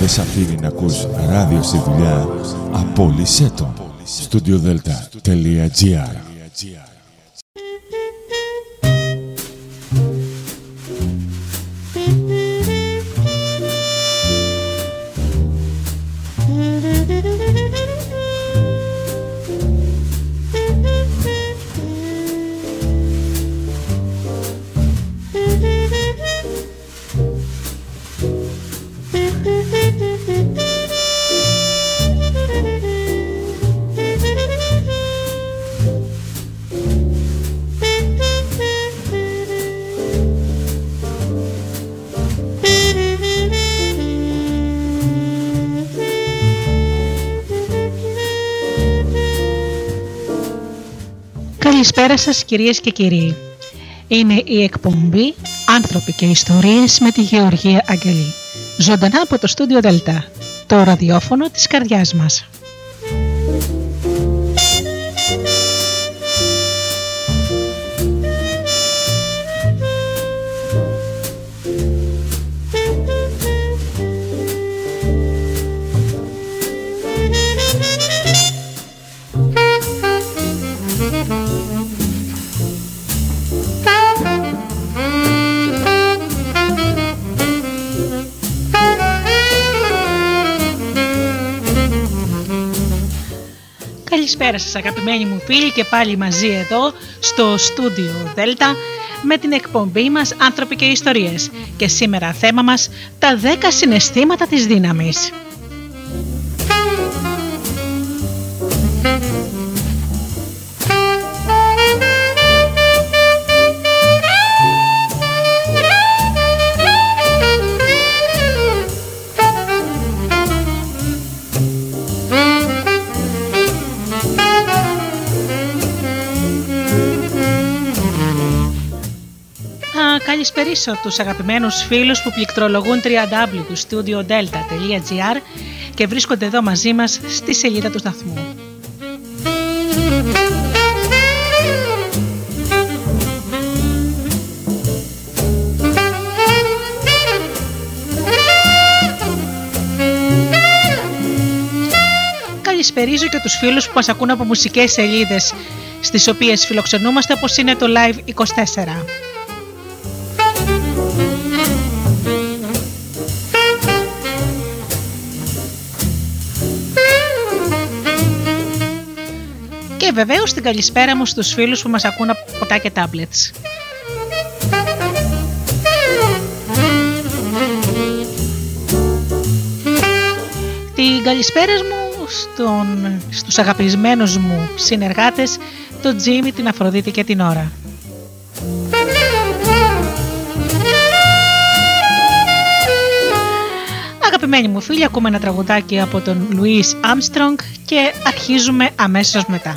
Δεν σ' αφήνει να ακούς ράδιο στη δουλειά, απόλυσέ το. StudioDelta.gr Καλησπέρα σας κυρίες και κύριοι. Είναι η εκπομπή «Άνθρωποι και Ιστορίες» με τη Γεωργία Αγγελή. Ζωντανά από το στούντιο Δελτά, το ραδιόφωνο της καρδιάς μας. Καλησπέρα σας αγαπημένοι μου φίλοι και πάλι μαζί εδώ στο στούντιο Δέλτα με την εκπομπή μας «Άνθρωποι και Ιστορίες» και σήμερα θέμα μας «Τα 10 συναισθήματα της δύναμης». Καλησπερίσω τους αγαπημένους φίλους που πληκτρολογούν www.studiodelta.gr και βρίσκονται εδώ μαζί μας στη σελίδα του σταθμού. Καλησπερίζω και τους φίλους που μας ακούν από μουσικές σελίδες στις οποίες φιλοξενούμαστε όπως είναι το Live 24. Και βεβαίως την καλησπέρα μου στους φίλους που μας ακούν από ποτά και tablets. Την καλησπέρα μου στον, στους αγαπησμένους μου συνεργάτες, τον Τζίμι, την Αφροδίτη και την Ώρα. Αγαπημένοι μου φίλοι, ακούμε ένα τραγουδάκι από τον Λουίς Άμστρονγκ και αρχίζουμε αμέσως μετά.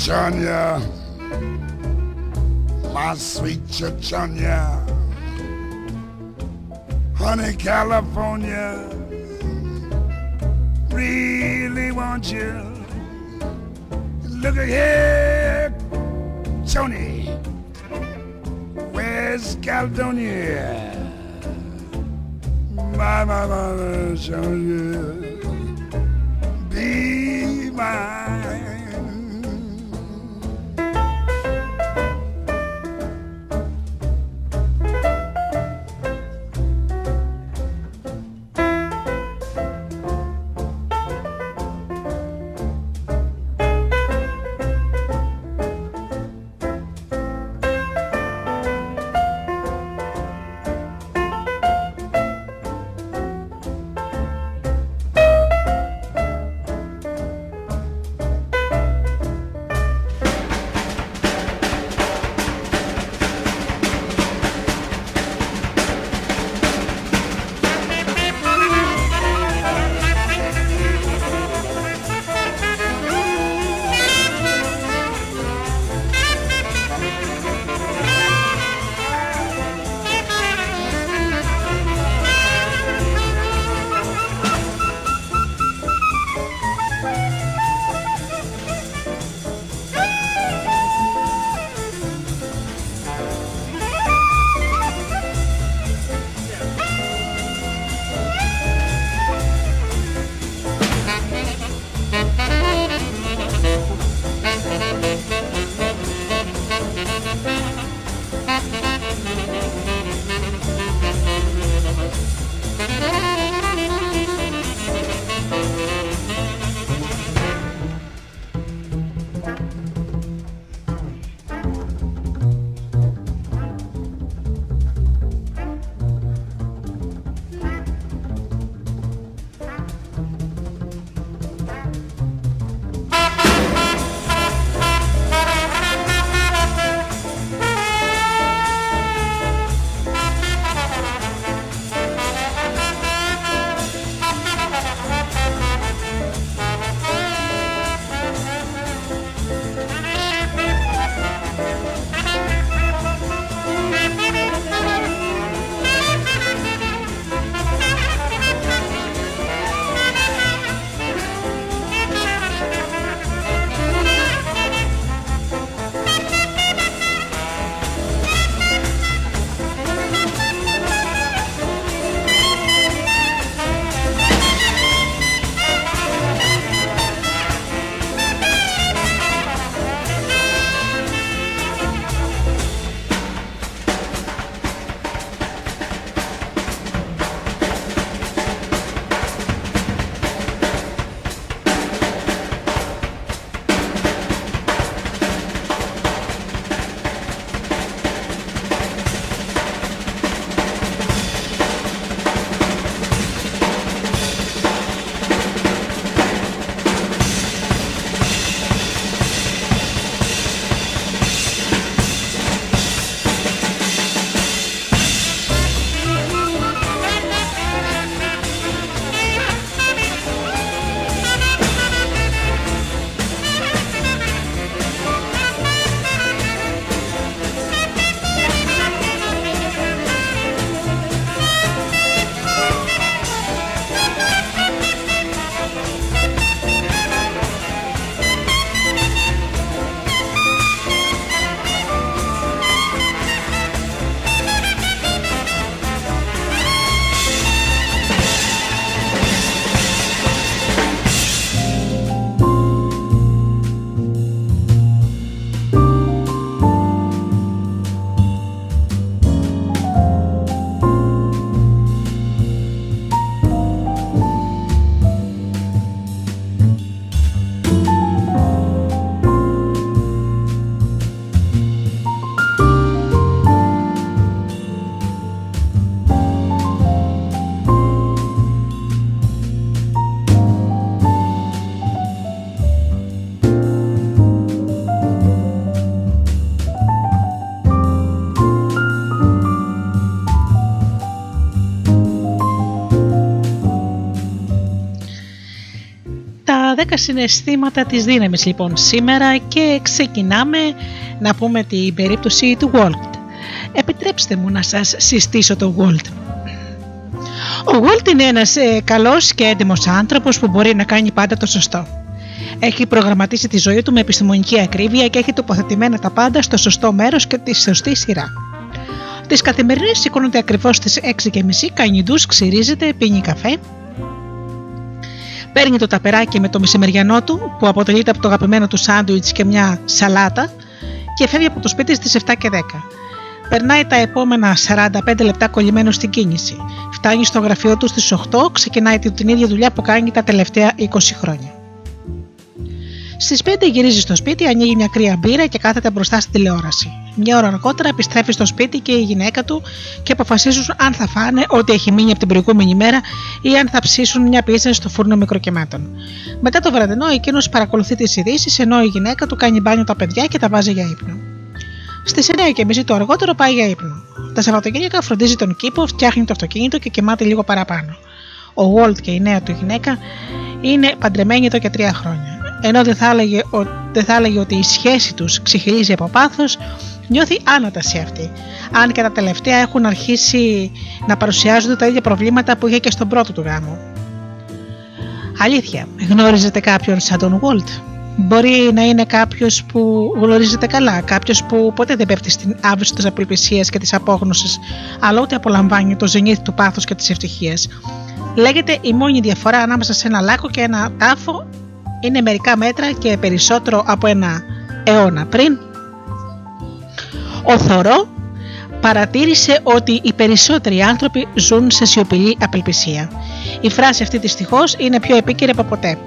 Churchanya, my sweet Churchanya, honey California, really want you. Look at here, Tony, where's Caledonia? my, my, my, Genevieve. 10 συναισθήματα της δύναμης λοιπόν σήμερα και ξεκινάμε να πούμε την περίπτωση του Walt. Επιτρέψτε μου να σας συστήσω το Walt. Ο Walt είναι ένας ε, καλός και έντιμος άνθρωπος που μπορεί να κάνει πάντα το σωστό. Έχει προγραμματίσει τη ζωή του με επιστημονική ακρίβεια και έχει τοποθετημένα τα πάντα στο σωστό μέρος και τη σωστή σειρά. Τις καθημερινές σηκώνονται ακριβώς στις 6.30, κάνει ντου, ξυρίζεται, πίνει καφέ. Παίρνει το ταπεράκι με το μεσημεριανό του, που αποτελείται από το αγαπημένο του σάντουιτς και μια σαλάτα, και φεύγει από το σπίτι στις 7 και 10. Περνάει τα επόμενα 45 λεπτά κολλημένος στην κίνηση. Φτάνει στο γραφείο του στις 8, ξεκινάει την ίδια δουλειά που κάνει τα τελευταία 20 χρόνια. Στις 5 γυρίζει στο σπίτι, ανοίγει μια κρύα μπύρα και κάθεται μπροστά στην τηλεόραση. Μια ώρα αργότερα επιστρέφει στο σπίτι και η γυναίκα του και αποφασίζουν αν θα φάνε ό,τι έχει μείνει από την προηγούμενη μέρα ή αν θα ψήσουν μια πίτσα στο φούρνο μικροκυμάτων. Μετά το βραδινό, εκείνος παρακολουθεί τις ειδήσεις ενώ η γυναίκα του κάνει μπάνιο τα παιδιά και τα βάζει για ύπνο. Στις 9.30 το αργότερο πάει για ύπνο. Τα Σαββατοκύριακα φροντίζει τον κήπο, φτιάχνει το αυτοκίνητο και κοιμάται λίγο παραπάνω. Ο Βόλτ και η νέα του γυναίκα είναι παντρεμένοι εδώ και τρία χρόνια. Ενώ δεν θα έλεγε, δεν θα έλεγε ότι η σχέση τους ξεχυλίζει από πάθος, νιώθει άνατα σε αυτή. Αν και τα τελευταία έχουν αρχίσει να παρουσιάζονται τα ίδια προβλήματα που είχε και στον πρώτο του γάμο. Αλήθεια, γνώριζετε κάποιον σαν τον Βόλτ. Μπορεί να είναι κάποιος που γνωρίζετε καλά, κάποιος που ποτέ δεν πέφτει στην άβυση της απελπισίας και της απόγνωσης, αλλά ούτε απολαμβάνει το ζενήθ του πάθους και της ευτυχίας. Λέγεται η μόνη διαφορά ανάμεσα σε ένα λάκκο και ένα τάφο είναι μερικά μέτρα και περισσότερο από ένα αιώνα πριν. Ο Θωρό παρατήρησε ότι οι περισσότεροι άνθρωποι ζουν σε σιωπηλή απελπισία. Η φράση αυτή δυστυχώς είναι πιο επίκαιρη από ποτέ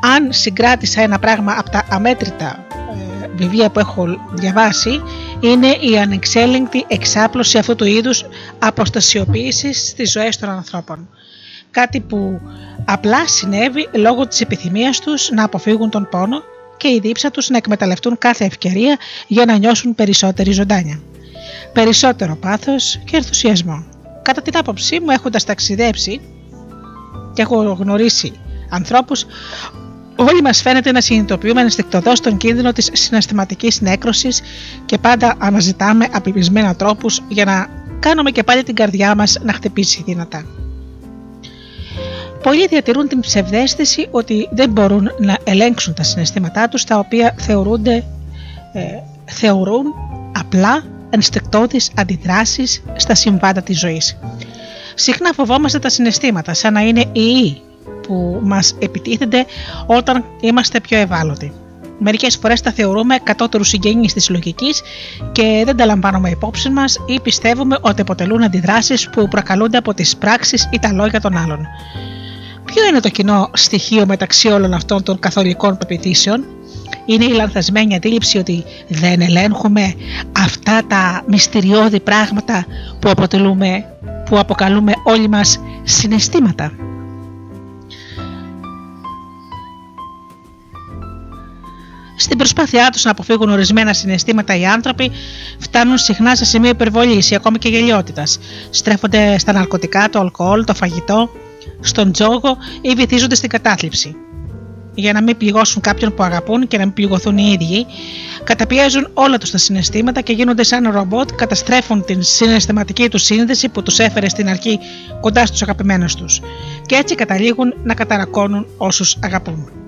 αν συγκράτησα ένα πράγμα από τα αμέτρητα ε, βιβλία που έχω διαβάσει είναι η ανεξέλεγκτη εξάπλωση αυτού του είδους αποστασιοποίησης στις ζωές των ανθρώπων. Κάτι που απλά συνέβη λόγω της επιθυμίας τους να αποφύγουν τον πόνο και η δίψα τους να εκμεταλλευτούν κάθε ευκαιρία για να νιώσουν περισσότερη ζωντάνια. Περισσότερο πάθος και ενθουσιασμό. Κατά την άποψή μου έχοντας ταξιδέψει και έχω γνωρίσει ανθρώπους Όλοι μας φαίνεται να συνειδητοποιούμε ενστικτοδός τον κίνδυνο της συναισθηματικής νέκρωσης και πάντα αναζητάμε απελπισμένα τρόπους για να κάνουμε και πάλι την καρδιά μας να χτυπήσει δυνατά. Πολλοί διατηρούν την ψευδέστηση ότι δεν μπορούν να ελέγξουν τα συναισθήματά τους τα οποία θεωρούνται, ε, θεωρούν απλά ενστικτώδεις αντιδράσεις στα συμβάντα της ζωής. Συχνά φοβόμαστε τα συναισθήματα σαν να είναι ιοί που μας επιτίθενται όταν είμαστε πιο ευάλωτοι. Μερικές φορές τα θεωρούμε κατώτερους συγγενείς της λογικής και δεν τα λαμβάνουμε υπόψη μας ή πιστεύουμε ότι αποτελούν αντιδράσεις που προκαλούνται από τις πράξεις ή τα λόγια των άλλων. Ποιο είναι το κοινό στοιχείο μεταξύ όλων αυτών των καθολικών πεπιθήσεων; Είναι η λανθασμένη αντίληψη ότι δεν ελέγχουμε αυτά τα μυστηριώδη πράγματα που, αποτελούμε, που αποκαλούμε όλοι μας συναισθήματα. Στην προσπάθειά τους να αποφύγουν ορισμένα συναισθήματα οι άνθρωποι, φτάνουν συχνά σε σημείο υπερβολής ή ακόμη και γελιότητας. Στρέφονται στα ναρκωτικά, το αλκοόλ, το φαγητό, στον τζόγο ή βυθίζονται στην κατάθλιψη. Για να μην πληγώσουν κάποιον που αγαπούν και να μην πληγωθούν οι ίδιοι, καταπιέζουν όλα τους τα συναισθήματα και γίνονται σαν ρομπότ, καταστρέφουν την συναισθηματική τους σύνδεση που τους έφερε στην αρχή κοντά στους αγαπημένους τους. Και έτσι καταλήγουν να καταρακώνουν όσους αγαπούν.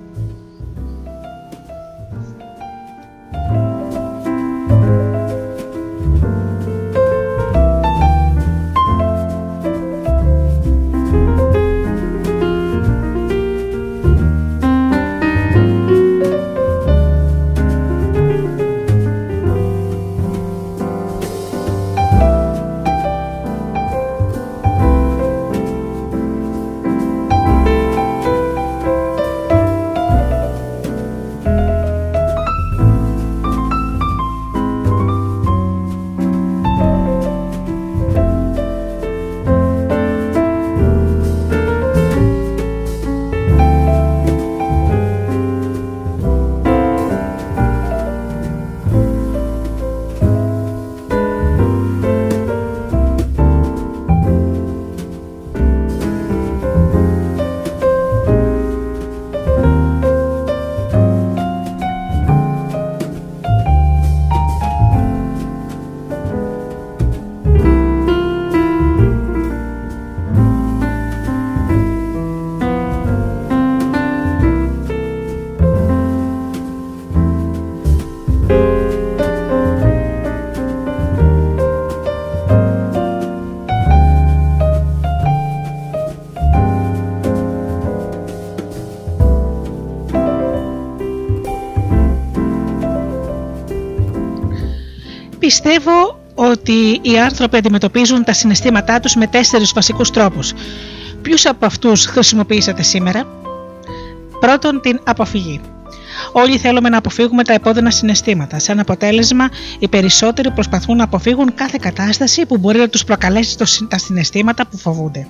Πιστεύω ότι οι άνθρωποι αντιμετωπίζουν τα συναισθήματά τους με τέσσερις βασικούς τρόπους. Ποιους από αυτούς χρησιμοποιήσατε σήμερα; Πρώτον, την αποφυγή. Όλοι θέλουμε να αποφύγουμε τα επώδυνα συναισθήματα. Σαν αποτέλεσμα, οι περισσότεροι προσπαθούν να αποφύγουν κάθε κατάσταση που μπορεί να τους προκαλέσει τα συναισθήματα που φοβούνται.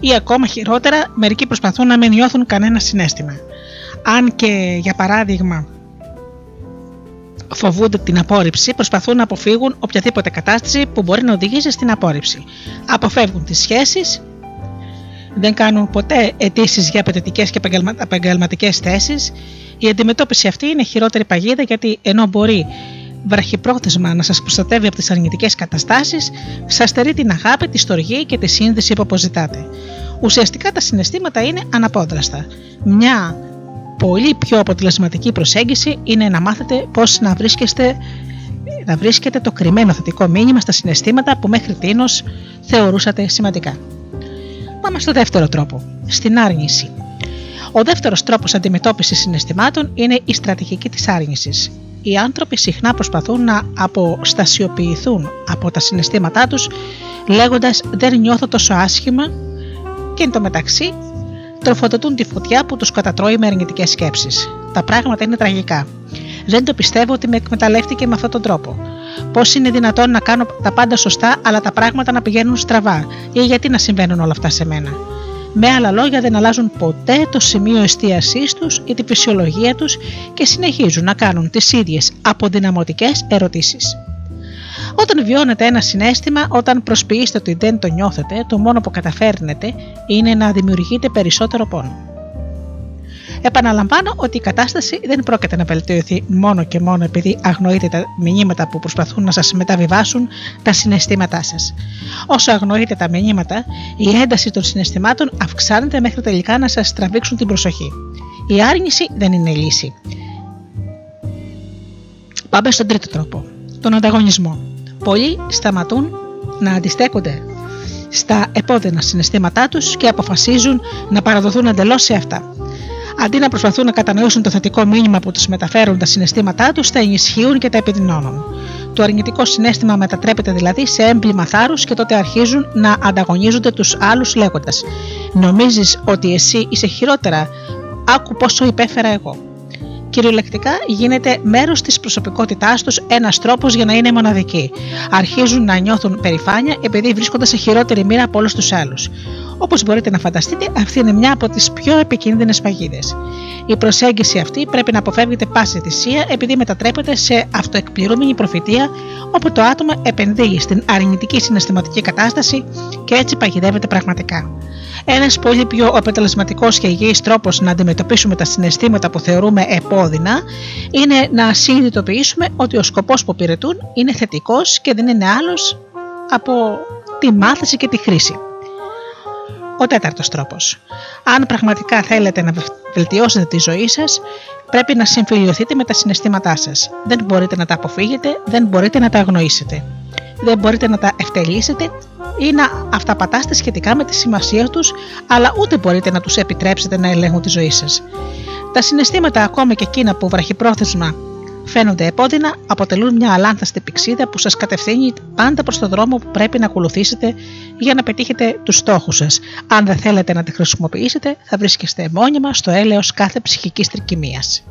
Ή ακόμα χειρότερα, μερικοί προσπαθούν να μην νιώθουν κανένα συνέστημα. Αν και, για παράδειγμα, φοβούνται την απόρριψη, προσπαθούν να αποφύγουν οποιαδήποτε κατάσταση που μπορεί να οδηγήσει στην απόρριψη. Αποφεύγουν τις σχέσεις, δεν κάνουν ποτέ αιτήσεις για απαιτητικές και επαγγελματικές θέσεις. Η αντιμετώπιση αυτή είναι χειρότερη παγίδα γιατί ενώ μπορεί βραχυπρόθεσμα να σας προστατεύει από τις αρνητικές καταστάσεις, σας στερεί την αγάπη, τη στοργή και τη σύνδεση που αποζητάτε. Ουσιαστικά τα συναισθήματα είναι αναπόδραστα. Μια πολύ πιο αποτελεσματική προσέγγιση είναι να μάθετε πώς να βρίσκεστε να βρίσκετε το κρυμμένο θετικό μήνυμα στα συναισθήματα που μέχρι τίνος θεωρούσατε σημαντικά. Πάμε στο δεύτερο τρόπο, στην άρνηση. Ο δεύτερος τρόπος αντιμετώπισης συναισθημάτων είναι η στρατηγική της άρνησης. Οι άνθρωποι συχνά προσπαθούν να αποστασιοποιηθούν από τα συναισθήματά τους λέγοντας «δεν νιώθω τόσο άσχημα» και εν τω μεταξύ τροφοδοτούν τη φωτιά που τους κατατρώει με αρνητικές σκέψεις. Τα πράγματα είναι τραγικά. Δεν το πιστεύω ότι με εκμεταλλεύτηκε με αυτόν τον τρόπο. Πώς είναι δυνατόν να κάνω τα πάντα σωστά, αλλά τα πράγματα να πηγαίνουν στραβά, ή γιατί να συμβαίνουν όλα αυτά σε μένα; Με άλλα λόγια, δεν αλλάζουν ποτέ το σημείο εστίασής τους ή τη φυσιολογία τους και συνεχίζουν να κάνουν τις ίδιες αποδυναμωτικές ερωτήσεις. Όταν βιώνετε ένα συνέστημα, όταν προσποιείστε ότι δεν το νιώθετε, το μόνο που καταφέρνετε είναι να δημιουργείτε περισσότερο πόνο. Επαναλαμβάνω ότι η κατάσταση δεν πρόκειται να βελτιωθεί μόνο και μόνο επειδή αγνοείτε τα μηνύματα που προσπαθούν να σας μεταβιβάσουν τα συναισθήματά σας. Όσο αγνοείτε τα μηνύματα, η ένταση των συναισθημάτων αυξάνεται μέχρι τελικά να σας τραβήξουν την προσοχή. Η άρνηση δεν είναι λύση. Πάμε στον τρίτο τρόπο, τον ανταγωνισμό πολλοί σταματούν να αντιστέκονται στα επώδυνα συναισθήματά τους και αποφασίζουν να παραδοθούν εντελώς σε αυτά. Αντί να προσπαθούν να κατανοήσουν το θετικό μήνυμα που τους μεταφέρουν τα συναισθήματά τους, τα ενισχύουν και τα επιδεινώνουν. Το αρνητικό συνέστημα μετατρέπεται δηλαδή σε έμπλημα θάρρους και τότε αρχίζουν να ανταγωνίζονται τους άλλους λέγοντας «Νομίζεις ότι εσύ είσαι χειρότερα, άκου πόσο υπέφερα εγώ» κυριολεκτικά γίνεται μέρος της προσωπικότητάς τους ένας τρόπος για να είναι μοναδικοί. Αρχίζουν να νιώθουν περηφάνεια επειδή βρίσκονται σε χειρότερη μοίρα από όλους τους άλλους. Όπως μπορείτε να φανταστείτε, αυτή είναι μια από τις πιο επικίνδυνες παγίδες. Η προσέγγιση αυτή πρέπει να αποφεύγεται πάση θυσία επειδή μετατρέπεται σε αυτοεκπληρούμενη προφητεία όπου το άτομο επενδύει στην αρνητική συναισθηματική κατάσταση και έτσι παγιδεύεται πραγματικά. Ένας πολύ πιο αποτελεσματικός και υγιής τρόπος να αντιμετωπίσουμε τα συναισθήματα που θεωρούμε επώδυνα είναι να συνειδητοποιήσουμε ότι ο σκοπός που υπηρετούν είναι θετικός και δεν είναι άλλος από τη μάθηση και τη χρήση. Ο τέταρτος τρόπος. Αν πραγματικά θέλετε να βελτιώσετε τη ζωή σας, πρέπει να συμφιλειωθείτε με τα συναισθήματά σας. Δεν μπορείτε να τα αποφύγετε, δεν μπορείτε να τα αγνοήσετε. Δεν μπορείτε να τα ευτελίσετε ή να αυταπατάστε σχετικά με τη σημασία τους, αλλά ούτε μπορείτε να τους επιτρέψετε να ελέγχουν τη ζωή σας. Τα συναισθήματα ακόμα και εκείνα που βραχυπρόθεσμα φαίνονται επώδυνα, αποτελούν μια αλάνθαστη πηξίδα που σας κατευθύνει πάντα προς το δρόμο που πρέπει να ακολουθήσετε για να πετύχετε τους στόχους σας. Αν δεν θέλετε να τη χρησιμοποιήσετε, θα βρίσκεστε μόνιμα στο έλεος κάθε ψυχικής τρικυμίας.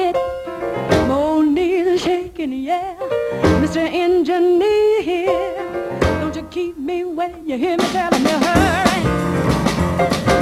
head. Both knees shaking, yeah. Mr. Engineer here, don't you keep me waiting. You hear me telling you, hurry.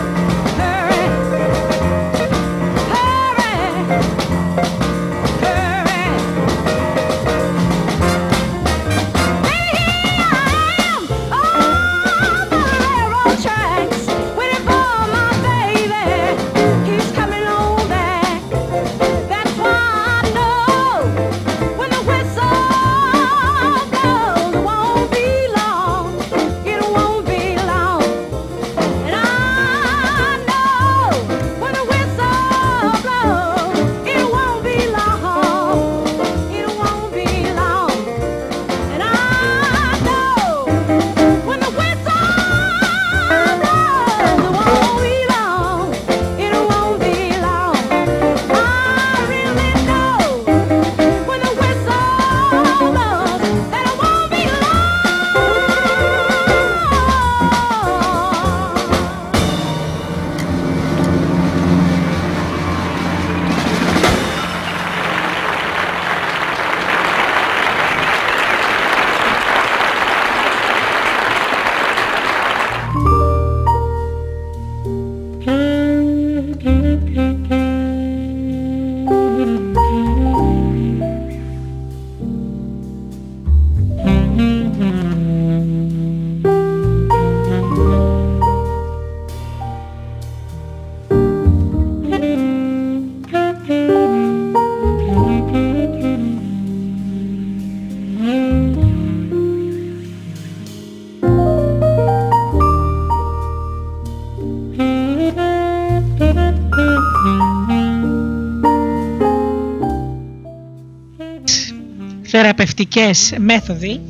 Θεραπευτικές μέθοδοι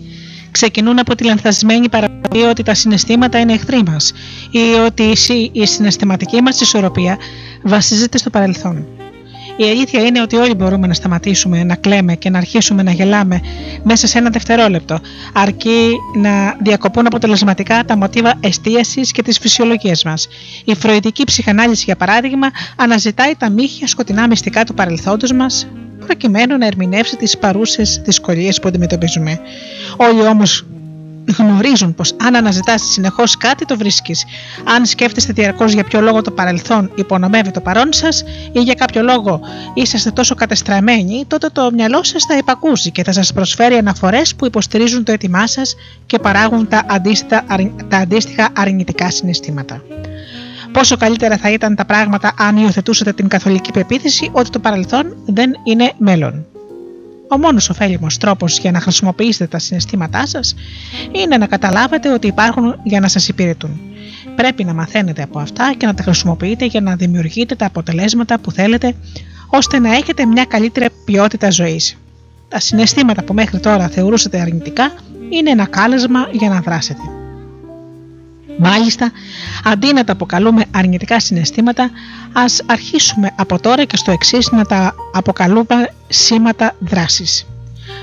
ξεκινούν από τη λανθασμένη παραδοχή ότι τα συναισθήματα είναι εχθροί μας ή ότι η συναισθηματική μας ισορροπία βασίζεται στο παρελθόν. Η αλήθεια είναι ότι όλοι μπορούμε να σταματήσουμε να κλαίμε και να αρχίσουμε να γελάμε μέσα σε ένα δευτερόλεπτο, αρκεί να διακοπούν αποτελεσματικά τα μοτίβα εστίασης και τι φυσιολογίε μας. Η φροητική ψυχανάλυση, για παράδειγμα, αναζητάει τα μύχια σκοτεινά μυστικά του παρελθόντος μας, προκειμένου να ερμηνεύσει τις παρούσες δυσκολίες που αντιμετωπίζουμε. Όλοι όμως γνωρίζουν πως αν αναζητάς συνεχώς κάτι, το βρίσκεις. Αν σκέφτεστε διαρκώς για ποιο λόγο το παρελθόν υπονομεύει το παρόν σας ή για κάποιο λόγο είσαστε τόσο κατεστραμμένοι, τότε το μυαλό σας θα υπακούσει και θα σας προσφέρει αναφορές που υποστηρίζουν το έτοιμά σας και παράγουν τα αντίστοιχα, τα αντίστοιχα αρνητικά συναισθήματα. Πόσο καλύτερα θα ήταν τα πράγματα αν υιοθετούσατε την καθολική πεποίθηση ότι το παρελθόν δεν είναι μέλλον. Ο μόνος ωφέλιμος τρόπος για να χρησιμοποιήσετε τα συναισθήματά σας είναι να καταλάβετε ότι υπάρχουν για να σας υπηρετούν. Πρέπει να μαθαίνετε από αυτά και να τα χρησιμοποιείτε για να δημιουργείτε τα αποτελέσματα που θέλετε ώστε να έχετε μια καλύτερη ποιότητα ζωής. Τα συναισθήματα που μέχρι τώρα θεωρούσατε αρνητικά είναι ένα κάλεσμα για να δράσετε. Μάλιστα, αντί να τα αποκαλούμε αρνητικά συναισθήματα, ας αρχίσουμε από τώρα και στο εξής να τα αποκαλούμε σήματα δράσης.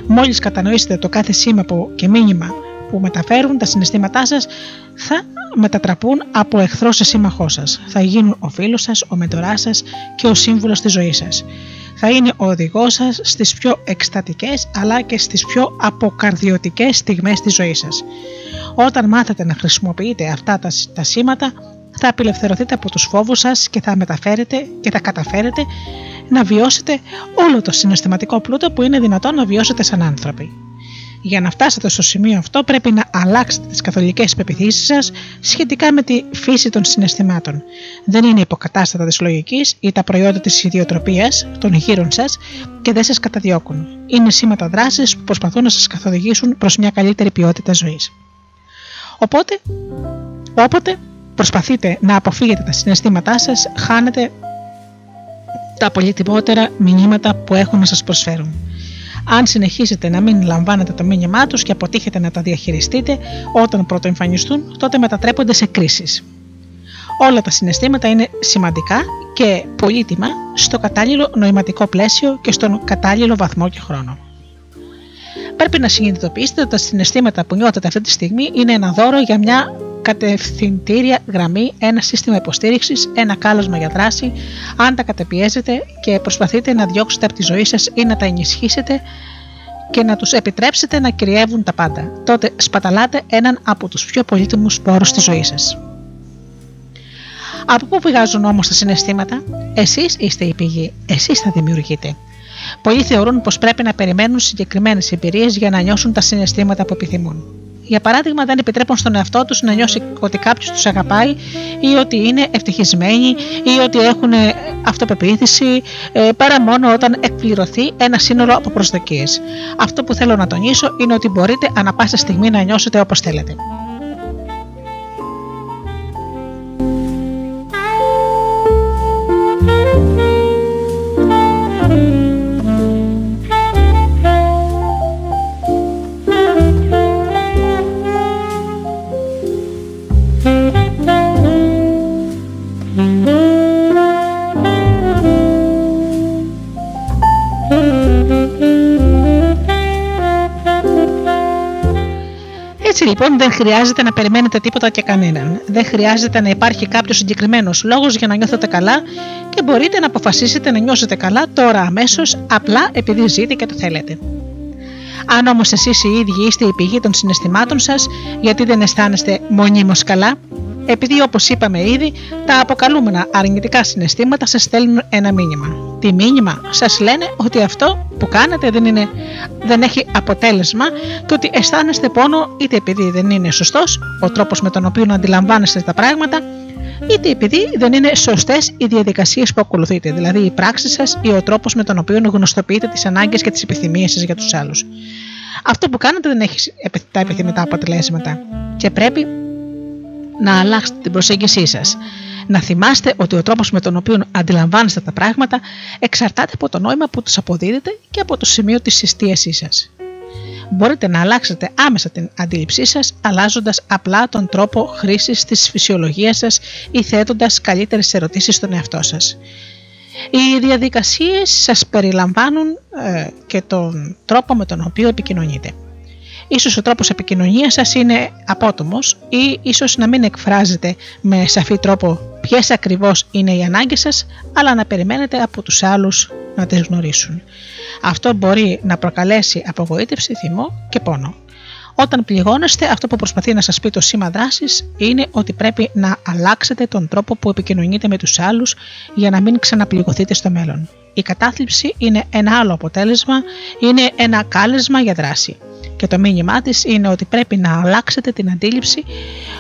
Μόλις κατανοήσετε το κάθε σήμα που, και μήνυμα που μεταφέρουν τα συναισθήματά σας, θα μετατραπούν από εχθρό σε σύμμαχό σας. Θα γίνουν ο φίλος σας, ο μεντοράς σας και ο σύμβουλος της ζωής σας. Θα είναι ο οδηγός σας στις πιο εκστατικές αλλά και στις πιο αποκαρδιωτικές στιγμές της ζωής σας. Όταν μάθετε να χρησιμοποιείτε αυτά τα, τα σήματα, θα απελευθερωθείτε από τους φόβους σας και θα μεταφέρετε και θα καταφέρετε να βιώσετε όλο το συναισθηματικό πλούτο που είναι δυνατόν να βιώσετε σαν άνθρωποι. Για να φτάσετε στο σημείο αυτό πρέπει να αλλάξετε τις καθολικές πεπιθήσεις σας σχετικά με τη φύση των συναισθημάτων. Δεν είναι υποκατάστατα της λογικής ή τα προϊόντα της ιδιοτροπίας των γύρων σας και δεν σας καταδιώκουν. Είναι σήματα δράσης που προσπαθούν να σας καθοδηγήσουν προς μια καλύτερη ποιότητα ζωής. Οπότε, όποτε προσπαθείτε να αποφύγετε τα συναισθήματά σας, χάνετε τα πολύτιμότερα μηνύματα που έχουν να σας προσφέρουν. Αν συνεχίσετε να μην λαμβάνετε το μήνυμά τους και αποτύχετε να τα διαχειριστείτε όταν πρωτοεμφανιστούν, τότε μετατρέπονται σε κρίσεις. Όλα τα συναισθήματα είναι σημαντικά και πολύτιμα στο κατάλληλο νοηματικό πλαίσιο και στον κατάλληλο βαθμό και χρόνο. Πρέπει να συνειδητοποιήσετε ότι τα συναισθήματα που νιώθετε αυτή τη στιγμή είναι ένα δώρο για μια κατευθυντήρια γραμμή, ένα σύστημα υποστήριξης, ένα κάλεσμα για δράση, αν τα κατεπιέζετε και προσπαθείτε να διώξετε από τη ζωή σας ή να τα ενισχύσετε και να τους επιτρέψετε να κυριεύουν τα πάντα. Τότε σπαταλάτε έναν από τους πιο πολύτιμους σπόρους στη ζωή σας. Από πού βγάζουν όμως τα συναισθήματα; Εσείς είστε η πηγή, εσείς θα δημιουργείτε. Πολλοί θεωρούν πως πρέπει να περιμένουν συγκεκριμένες εμπειρίες για να νιώσουν τα συναισθήματα που επιθυμούν για παράδειγμα, δεν επιτρέπουν στον εαυτό τους να νιώσει ότι κάποιος τους αγαπάει ή ότι είναι ευτυχισμένοι ή ότι έχουν αυτοπεποίθηση ε, παρά μόνο όταν εκπληρωθεί ένα σύνολο από προσδοκίες. Αυτό που θέλω να τονίσω είναι ότι μπορείτε ανα πάσα στιγμή να νιώσετε όπως θέλετε. Λοιπόν δεν χρειάζεται να περιμένετε τίποτα και κανέναν. Δεν χρειάζεται να υπάρχει κάποιος συγκεκριμένος λόγος για να νιώθετε καλά και μπορείτε να αποφασίσετε να νιώσετε καλά τώρα αμέσως, απλά επειδή ζείτε και το θέλετε. Αν όμως εσείς οι ίδιοι είστε η πηγή των συναισθημάτων σας, γιατί δεν αισθάνεστε μονίμως καλά, επειδή όπως είπαμε ήδη, τα αποκαλούμενα αρνητικά συναισθήματα σας στέλνουν ένα μήνυμα. Τι μήνυμα, σας λένε ότι αυτό που κάνετε δεν, είναι, δεν έχει αποτέλεσμα και ότι αισθάνεστε πόνο είτε επειδή δεν είναι σωστός ο τρόπος με τον οποίο αντιλαμβάνεστε τα πράγματα, είτε επειδή δεν είναι σωστές οι διαδικασίες που ακολουθείτε, δηλαδή η πράξη σας ή ο τρόπος με τον οποίο γνωστοποιείτε τις ανάγκες και τις επιθυμίες σας για τους άλλους. Αυτό που κάνετε δεν έχει τα επιθυμητά αποτελέσματα και πρέπει να αλλάξετε την προσέγγισή σας. Να θυμάστε ότι ο τρόπος με τον οποίο αντιλαμβάνεστε τα πράγματα εξαρτάται από το νόημα που τους αποδίδετε και από το σημείο της εστίασής σας. Μπορείτε να αλλάξετε άμεσα την αντίληψή σας αλλάζοντας απλά τον τρόπο χρήσης της φυσιολογίας σας ή θέτοντας καλύτερες ερωτήσεις στον εαυτό σας. Οι διαδικασίες σας περιλαμβάνουν ε, και τον τρόπο με τον οποίο επικοινωνείτε. Ίσως ο τρόπος επικοινωνίας σας είναι απότομος ή ίσως να μην εκφράζετε με σαφή τρόπο ποιες ακριβώς είναι οι ανάγκες σας, αλλά να περιμένετε από τους άλλους να τις γνωρίσουν. Αυτό μπορεί να προκαλέσει απογοήτευση, θυμό και πόνο. Όταν πληγώνεστε, αυτό που προσπαθεί να σας πει το σήμα δράσης είναι ότι πρέπει να αλλάξετε τον τρόπο που επικοινωνείτε με τους άλλους για να μην ξαναπληγωθείτε στο μέλλον. Η κατάθλιψη είναι ένα άλλο αποτέλεσμα, είναι ένα κάλεσμα για δράση και το μήνυμά της είναι ότι πρέπει να αλλάξετε την αντίληψη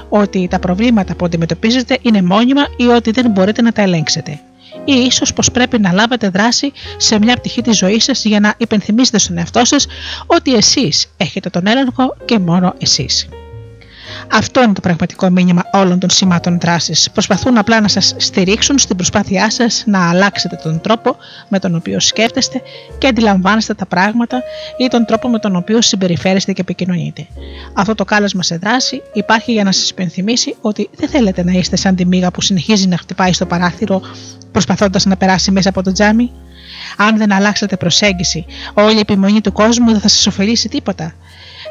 ότι τα προβλήματα που αντιμετωπίζετε είναι μόνιμα ή ότι δεν μπορείτε να τα ελέγξετε. Ή ίσως πως πρέπει να λάβετε δράση σε μια πτυχή της ζωής σας για να υπενθυμίσετε στον εαυτό σας ότι εσείς έχετε τον έλεγχο και μόνο εσείς. Αυτό είναι το πραγματικό μήνυμα όλων των σημάτων δράσης. Προσπαθούν απλά να σας στηρίξουν στην προσπάθειά σας να αλλάξετε τον τρόπο με τον οποίο σκέφτεστε και αντιλαμβάνεστε τα πράγματα ή τον τρόπο με τον οποίο συμπεριφέρεστε και επικοινωνείτε. Αυτό το κάλεσμα σε δράση υπάρχει για να σας υπενθυμίσει ότι δεν θέλετε να είστε σαν τη μύγα που συνεχίζει να χτυπάει στο παράθυρο προσπαθώντας να περάσει μέσα από το τζάμι. Αν δεν αλλάξετε προσέγγιση, όλη η επιμονή του κόσμου δεν θα σας ωφελήσει τίποτα.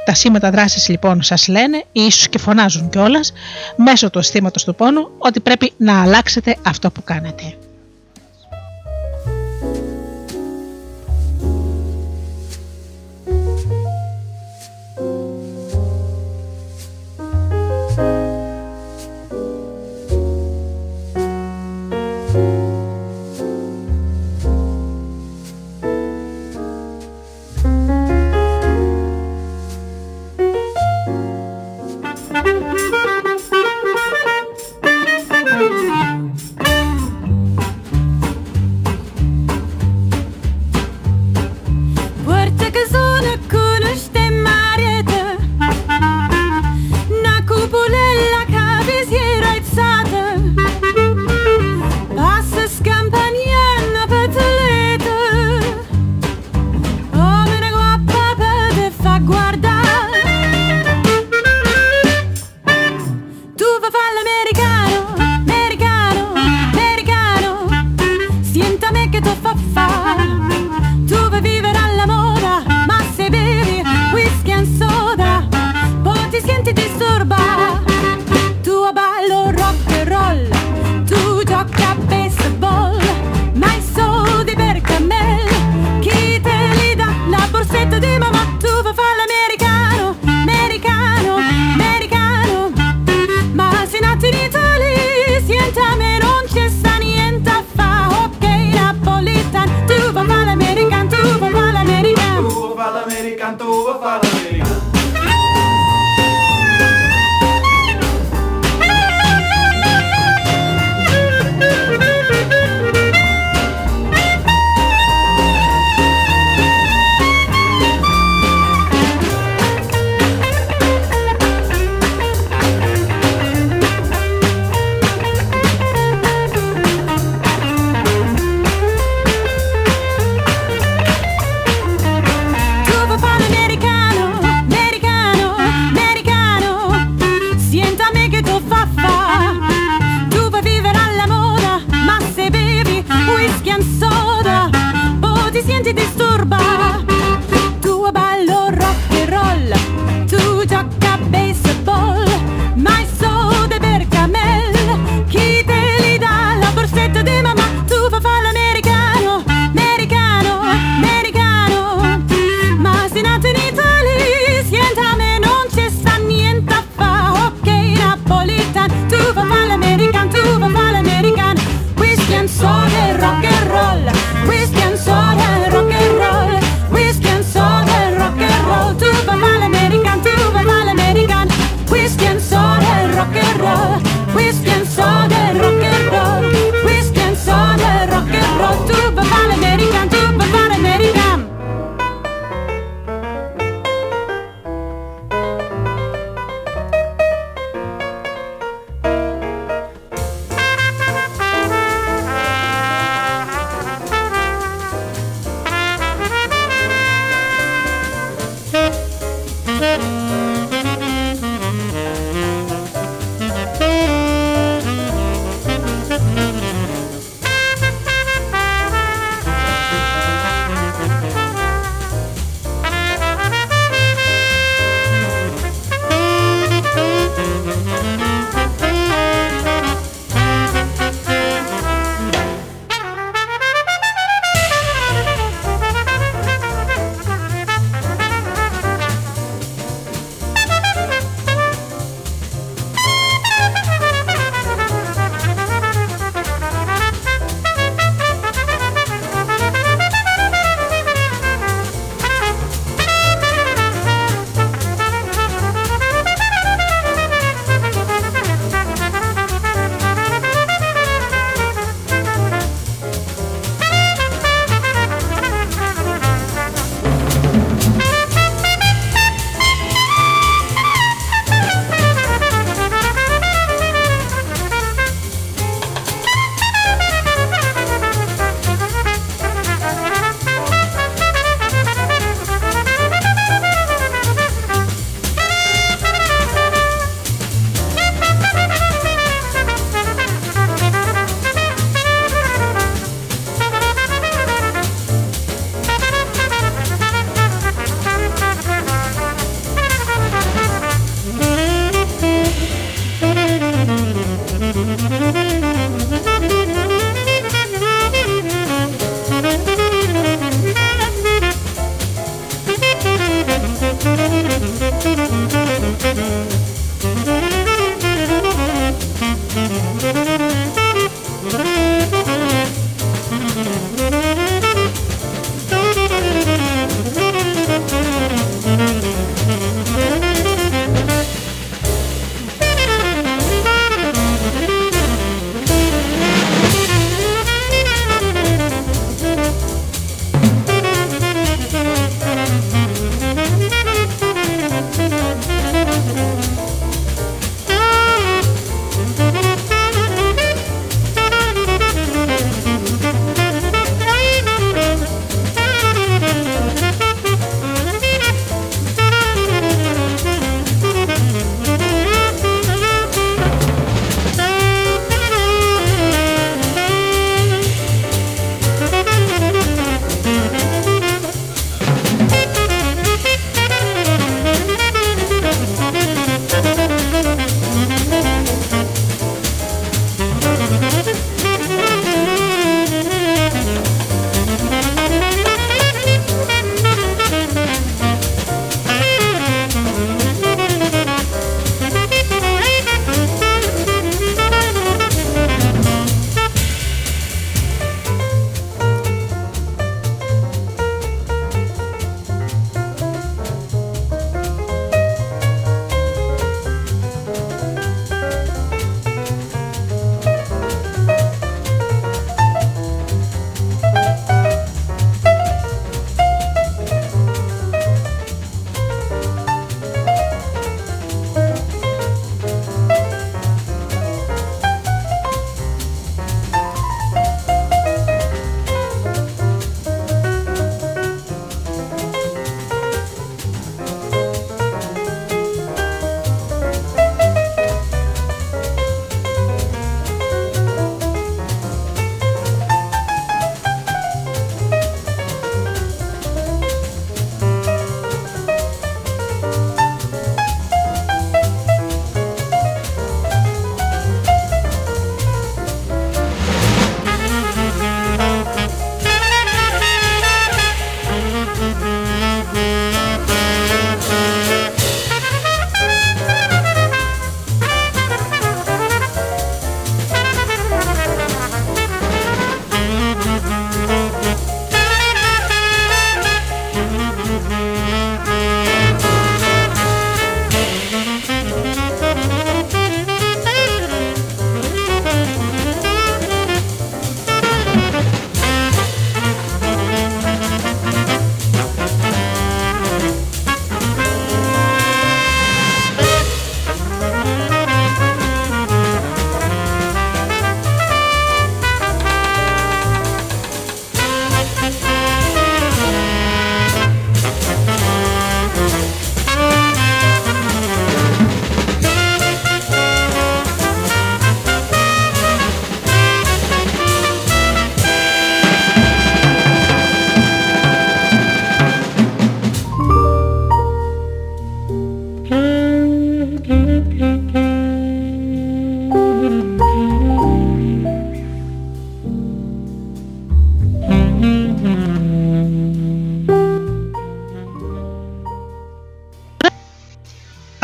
Τα σήματα δράσης λοιπόν σας λένε ή ίσως και φωνάζουν κιόλας μέσω του αισθήματος του πόνου ότι πρέπει να αλλάξετε αυτό που κάνετε.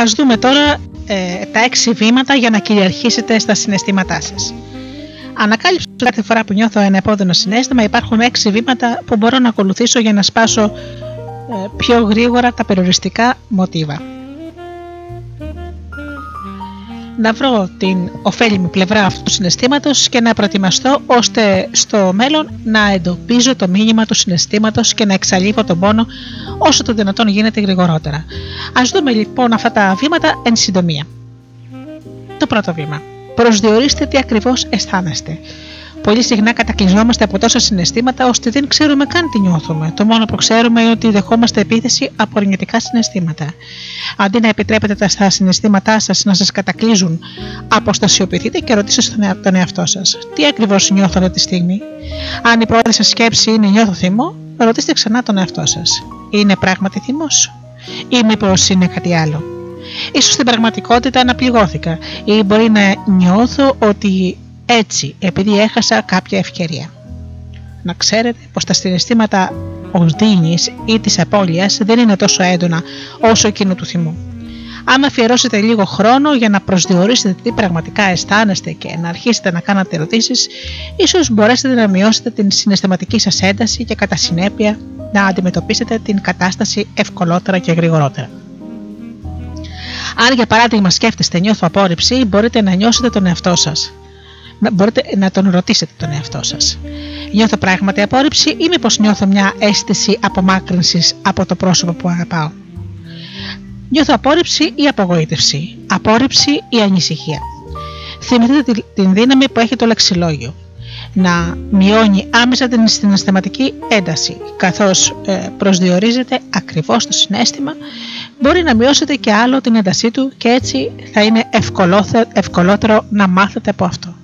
Ας δούμε τώρα ε, τα έξι βήματα για να κυριαρχήσετε στα συναισθήματά σας. Ανακάλυψα κάθε φορά που νιώθω ένα επώδυνο συνέστημα υπάρχουν έξι βήματα που μπορώ να ακολουθήσω για να σπάσω ε, πιο γρήγορα τα περιοριστικά μοτίβα. Να βρω την ωφέλιμη πλευρά αυτού του συναισθήματος και να προετοιμαστώ ώστε στο μέλλον να εντοπίζω το μήνυμα του συναισθήματος και να εξαλείφω τον πόνο όσο το δυνατόν γίνεται γρηγορότερα. Α δούμε λοιπόν αυτά τα βήματα εν συντομία. Το πρώτο βήμα. Προσδιορίστε τι ακριβώς αισθάνεστε. Πολύ συχνά κατακλυζόμαστε από τόσα συναισθήματα ώστε δεν ξέρουμε καν τι νιώθουμε. Το μόνο που ξέρουμε είναι ότι δεχόμαστε επίθεση από αρνητικά συναισθήματα. Αντί να επιτρέπετε τα συναισθήματά σας να σας κατακλείζουν, αποστασιοποιηθείτε και ρωτήστε τον εαυτό σας. Τι ακριβώς νιώθω αυτή τη στιγμή; Αν η πρώτη σας σκέψη είναι νιώθω θυμό, ρωτήστε ξανά τον εαυτό σας. Είναι πράγματι θυμός, ή μήπως είναι κάτι άλλο. Ίσως στην πραγματικότητα αναπληγώθηκα ή μπορεί να νιώθω ότι έτσι επειδή έχασα κάποια ευκαιρία. Να ξέρετε πως τα συναισθήματα οδύνης ή της απώλειας δεν είναι τόσο έντονα όσο εκείνο του θυμού. Αν αφιερώσετε λίγο χρόνο για να προσδιορίσετε τι πραγματικά αισθάνεστε και να αρχίσετε να κάνετε ερωτήσεις, ίσως μπορέσετε να μειώσετε την συναισθηματική σας ένταση και κατά συνέπεια να αντιμετωπίσετε την κατάσταση ευκολότερα και γρηγορότερα. Αν για παράδειγμα σκέφτεστε νιώθω απόρριψη, μπορείτε να νιώσετε τον εαυτό σας μπορείτε να τον ρωτήσετε τον εαυτό σας. Νιώθω πράγματι απόρριψη ή μήπως νιώθω μια αίσθηση απομάκρυνσης από το πρόσωπο που αγαπάω. Νιώθω απόρριψη ή απογοήτευση, απόρριψη ή ανησυχία. Θυμηθείτε την δύναμη που έχει το λεξιλόγιο. Να μειώνει άμεσα την συναισθηματική ένταση, καθώς ε, προσδιορίζεται ακριβώς το συνέστημα, μπορεί να μειώσετε και άλλο την έντασή του και έτσι θα είναι ευκολότερο να μάθετε από αυτό.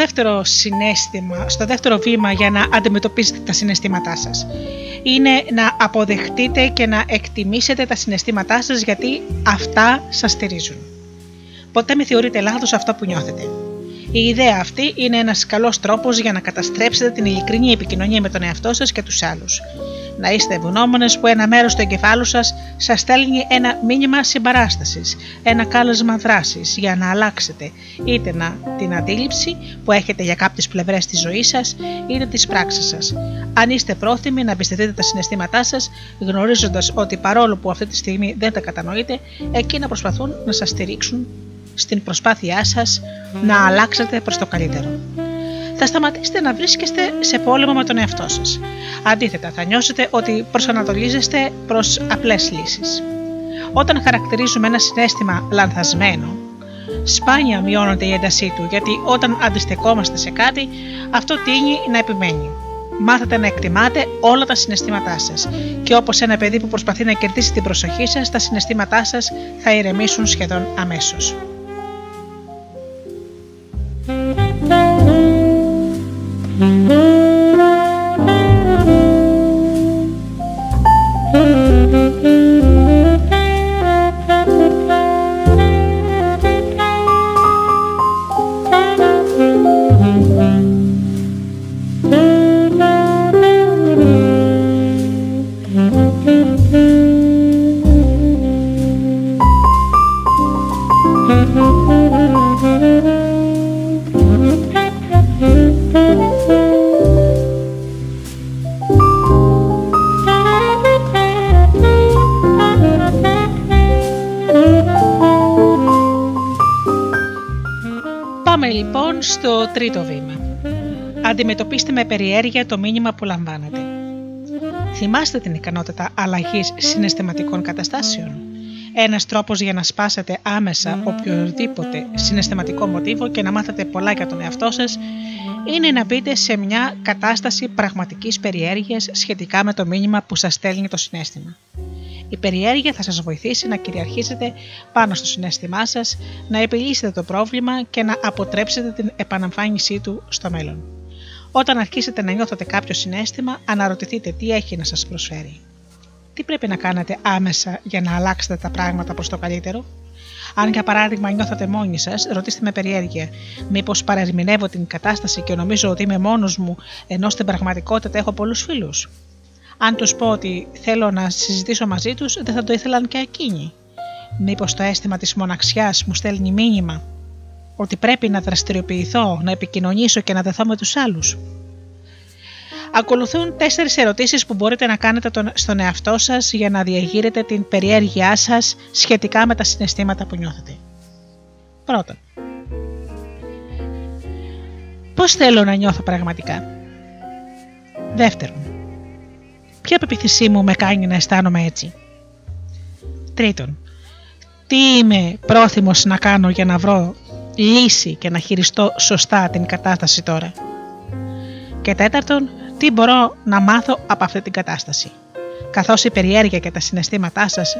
Δεύτερο συνέστημα, στο δεύτερο βήμα για να αντιμετωπίσετε τα συναισθήματά σας. Είναι να αποδεχτείτε και να εκτιμήσετε τα συναισθήματά σας γιατί αυτά σας στηρίζουν. Ποτέ με θεωρείτε λάθος αυτό που νιώθετε. Η ιδέα αυτή είναι ένας καλός τρόπος για να καταστρέψετε την ειλικρινή επικοινωνία με τον εαυτό σας και τους άλλους να είστε ευγνώμονες που ένα μέρος του εγκεφάλου σας σας στέλνει ένα μήνυμα συμπαράστασης, ένα κάλεσμα δράσης για να αλλάξετε είτε να, την αντίληψη που έχετε για κάποιες πλευρές της ζωής σας είτε τι πράξει σας. Αν είστε πρόθυμοι να εμπιστευτείτε τα συναισθήματά σας, γνωρίζοντας ότι παρόλο που αυτή τη στιγμή δεν τα κατανοείτε, εκείνα προσπαθούν να σας στηρίξουν στην προσπάθειά σας να αλλάξετε προς το καλύτερο θα σταματήσετε να βρίσκεστε σε πόλεμο με τον εαυτό σας. Αντίθετα, θα νιώσετε ότι προσανατολίζεστε προς απλές λύσεις. Όταν χαρακτηρίζουμε ένα συνέστημα λανθασμένο, σπάνια μειώνεται η έντασή του, γιατί όταν αντιστεκόμαστε σε κάτι, αυτό τίνει να επιμένει. Μάθατε να εκτιμάτε όλα τα συναισθήματά σας και όπως ένα παιδί που προσπαθεί να κερδίσει την προσοχή σας, τα συναισθήματά σας θα ηρεμήσουν σχεδόν αμέσως. Με περιέργεια το μήνυμα που λαμβάνετε. Θυμάστε την ικανότητα αλλαγής συναισθηματικών καταστάσεων. Ένας τρόπος για να σπάσετε άμεσα οποιοδήποτε συναισθηματικό μοτίβο και να μάθετε πολλά για τον εαυτό σας είναι να μπείτε σε μια κατάσταση πραγματικής περιέργειας σχετικά με το μήνυμα που σας στέλνει το συνέστημα. Η περιέργεια θα σας βοηθήσει να κυριαρχήσετε πάνω στο συνέστημά σας, να επιλύσετε το πρόβλημα και να αποτρέψετε την επαναμφάνισή του στο μέλλον. Όταν αρχίσετε να νιώθετε κάποιο συνέστημα, αναρωτηθείτε τι έχει να σας προσφέρει. Τι πρέπει να κάνετε άμεσα για να αλλάξετε τα πράγματα προς το καλύτερο; Αν για παράδειγμα νιώθετε μόνοι σας, ρωτήστε με περιέργεια. Μήπως παρερμηνεύω την κατάσταση και νομίζω ότι είμαι μόνος μου, ενώ στην πραγματικότητα έχω πολλούς φίλους; Αν τους πω ότι θέλω να συζητήσω μαζί τους, δεν θα το ήθελαν και εκείνοι. Μήπως το αίσθημα της μοναξιάς μου στέλνει μήνυμα; Ότι πρέπει να δραστηριοποιηθώ, να επικοινωνήσω και να δεθώ με τους άλλους. Ακολουθούν τέσσερις ερωτήσεις που μπορείτε να κάνετε στον εαυτό σας για να διαγείρετε την περιέργειά σας σχετικά με τα συναισθήματα που νιώθετε. Πρώτον, πώς θέλω να νιώθω πραγματικά; Δεύτερον, ποια πεποίθησή μου με κάνει να αισθάνομαι έτσι; Τρίτον, τι είμαι πρόθυμος να κάνω για να βρω λύση και να χειριστώ σωστά την κατάσταση τώρα. Και τέταρτον, τι μπορώ να μάθω από αυτή την κατάσταση. Καθώς η περιέργεια και τα συναισθήματά σας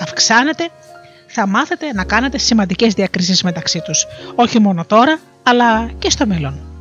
αυξάνεται, θα μάθετε να κάνετε σημαντικές διακρίσεις μεταξύ τους, όχι μόνο τώρα, αλλά και στο μέλλον.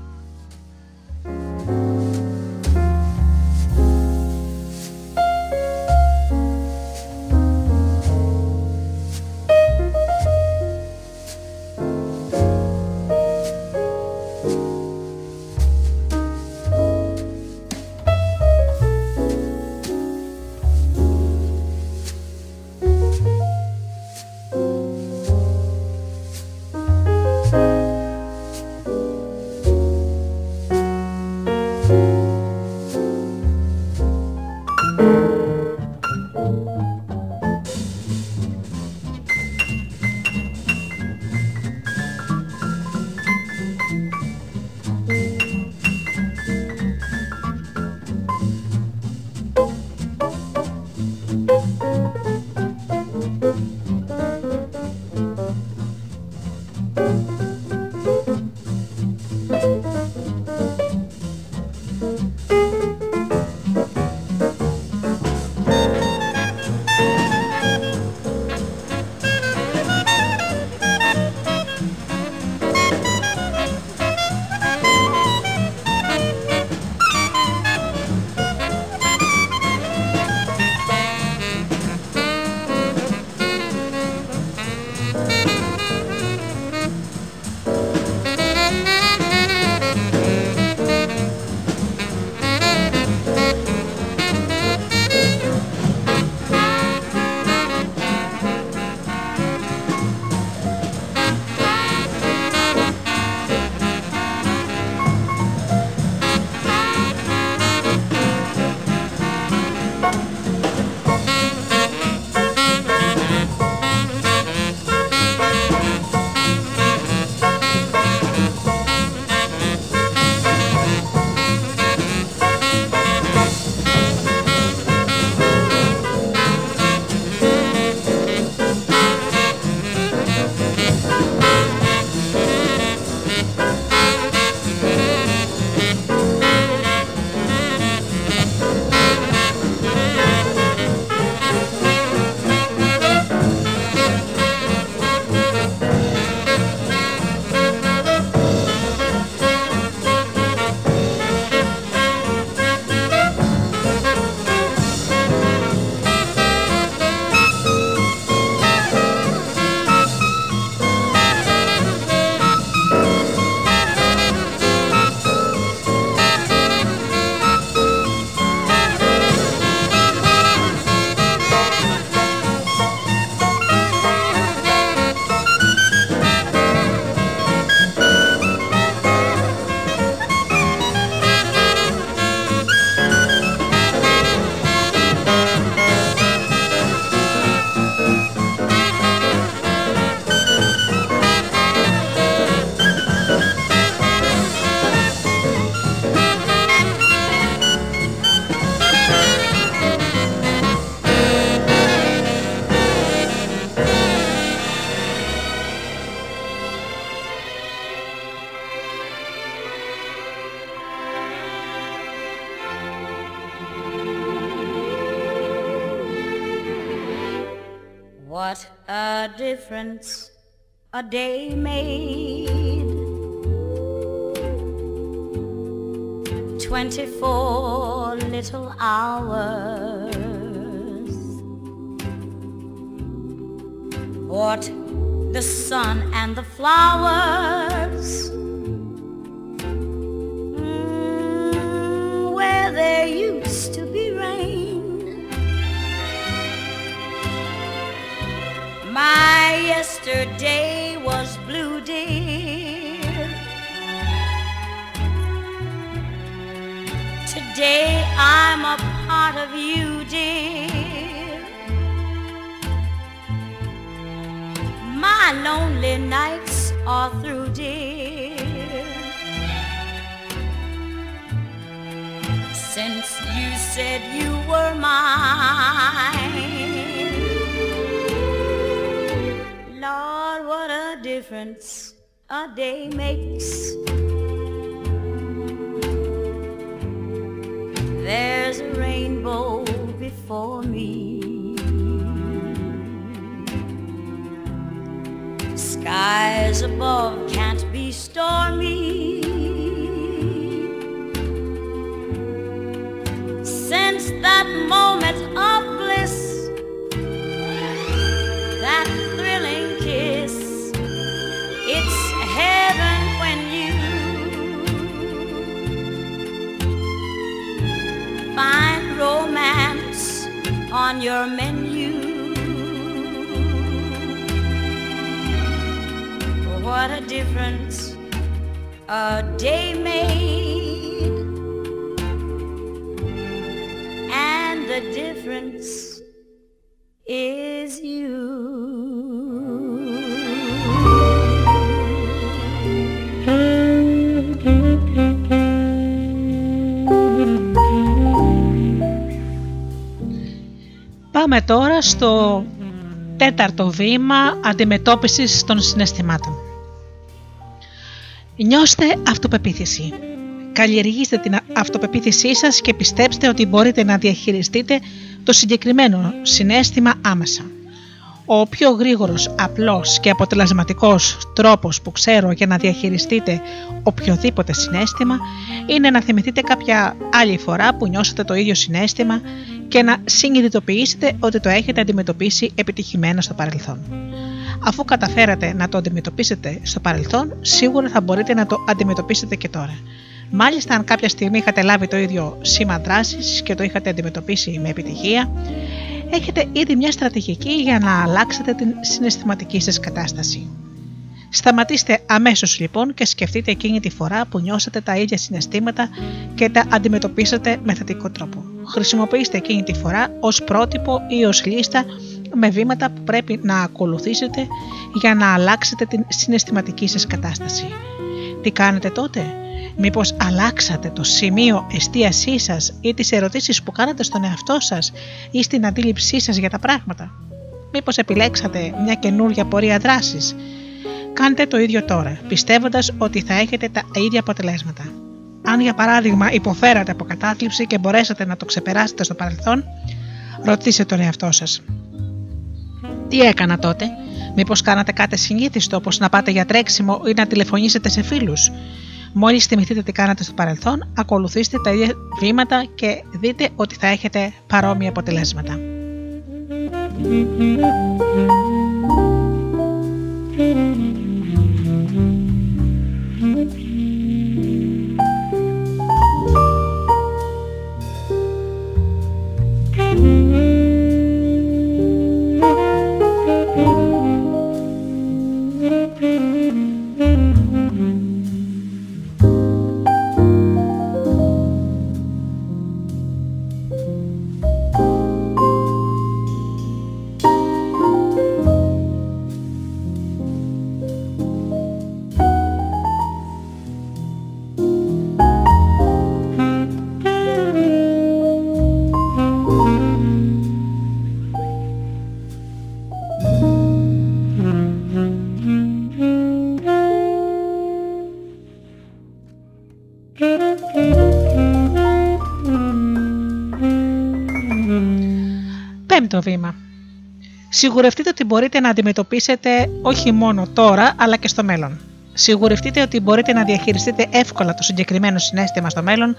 Πάμε τώρα στο τέταρτο βήμα αντιμετώπισης των συναισθημάτων. Νιώστε αυτοπεποίθηση. Καλλιεργήστε την αυτοπεποίθησή σας και πιστέψτε ότι μπορείτε να διαχειριστείτε το συγκεκριμένο συνέστημα άμεσα. Ο πιο γρήγορος, απλός και αποτελεσματικός τρόπος που ξέρω για να διαχειριστείτε οποιοδήποτε συνέστημα είναι να θυμηθείτε κάποια άλλη φορά που νιώσατε το ίδιο συνέστημα και να συνειδητοποιήσετε ότι το έχετε αντιμετωπίσει επιτυχημένα στο παρελθόν. Αφού καταφέρατε να το αντιμετωπίσετε στο παρελθόν, σίγουρα θα μπορείτε να το αντιμετωπίσετε και τώρα. Μάλιστα, αν κάποια στιγμή είχατε λάβει το ίδιο σήμα δράσης και το είχατε αντιμετωπίσει με επιτυχία, έχετε ήδη μια στρατηγική για να αλλάξετε την συναισθηματική σας κατάσταση. Σταματήστε αμέσως λοιπόν και σκεφτείτε εκείνη τη φορά που νιώσατε τα ίδια συναισθήματα και τα αντιμετωπίσατε με θετικό τρόπο. Χρησιμοποιήστε εκείνη τη φορά ως πρότυπο ή ως λίστα με βήματα που πρέπει να ακολουθήσετε για να αλλάξετε την συναισθηματική σας κατάσταση. Τι κάνετε τότε; Μήπως αλλάξατε το σημείο εστίασή σας ή τις ερωτήσεις που κάνατε στον εαυτό σας ή στην αντίληψή σας για τα πράγματα; Μήπως επιλέξατε μια καινούρια πορεία δράσης; Κάντε το ίδιο τώρα, πιστεύοντας ότι θα έχετε τα ίδια αποτελέσματα. Αν για παράδειγμα υποφέρατε από κατάθλιψη και μπορέσατε να το ξεπεράσετε στο παρελθόν, ρωτήστε τον εαυτό σας. Τι έκανα τότε, μήπως κάνατε κάτι συνήθιστο όπως να πάτε για τρέξιμο ή να τηλεφωνήσετε σε φίλους; Μόλις θυμηθείτε τι κάνατε στο παρελθόν, ακολουθήστε τα ίδια βήματα και δείτε ότι θα έχετε παρόμοια αποτελέσματα. Πέμπτο βήμα. Σιγουρευτείτε ότι μπορείτε να αντιμετωπίσετε όχι μόνο τώρα, αλλά και στο μέλλον. Σιγουρευτείτε ότι μπορείτε να διαχειριστείτε εύκολα το συγκεκριμένο συνέστημα στο μέλλον,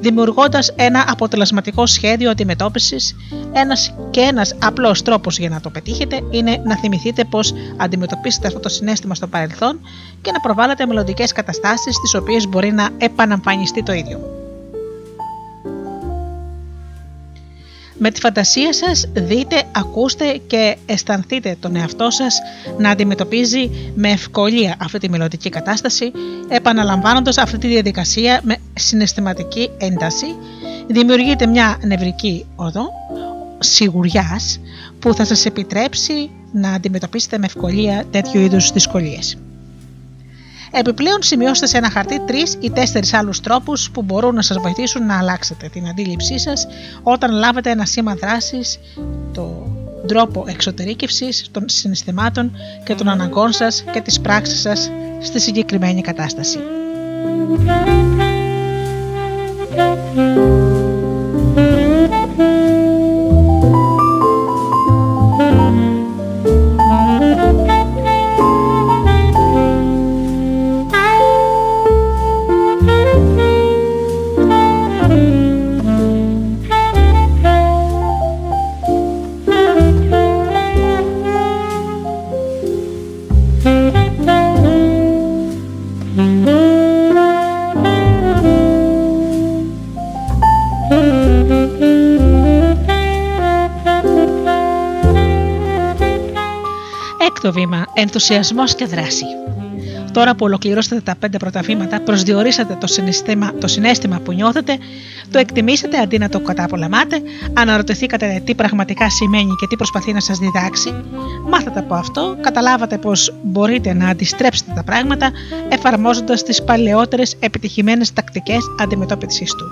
δημιουργώντας ένα αποτελεσματικό σχέδιο αντιμετώπισης. Ένας και ένας απλός τρόπος για να το πετύχετε είναι να θυμηθείτε πώς αντιμετωπίσετε αυτό το συνέστημα στο παρελθόν και να προβάλλετε μελλοντικές καταστάσεις στι οποίες μπορεί να επαναμφανιστεί το ίδιο. Με τη φαντασία σας δείτε, ακούστε και αισθανθείτε τον εαυτό σας να αντιμετωπίζει με ευκολία αυτή τη μελλοντική κατάσταση, επαναλαμβάνοντας αυτή τη διαδικασία με συναισθηματική ένταση, δημιουργείτε μια νευρική οδό σιγουριάς που θα σας επιτρέψει να αντιμετωπίσετε με ευκολία τέτοιου είδους δυσκολίες. Επιπλέον, σημειώστε σε ένα χαρτί τρεις ή τέσσερις άλλους τρόπους που μπορούν να σας βοηθήσουν να αλλάξετε την αντίληψή σας όταν λάβετε ένα σήμα δράσης, το τρόπο εξωτερήκευσης των συναισθημάτων και των αναγκών σας και τη πράξη σας στη συγκεκριμένη κατάσταση. Έκτο βήμα. Ενθουσιασμός και δράση. Τώρα που ολοκληρώσατε τα πέντε πρώτα βήματα, προσδιορίσατε το συναίσθημα, το συνέστημα που νιώθετε, το εκτιμήσατε αντί να το καταπολεμάτε, αναρωτηθήκατε τι πραγματικά σημαίνει και τι προσπαθεί να σας διδάξει, μάθατε από αυτό, καταλάβατε πώ μπορείτε να αντιστρέψετε τα πράγματα εφαρμόζοντας τις παλαιότερες επιτυχημένες τακτικές αντιμετώπισης του.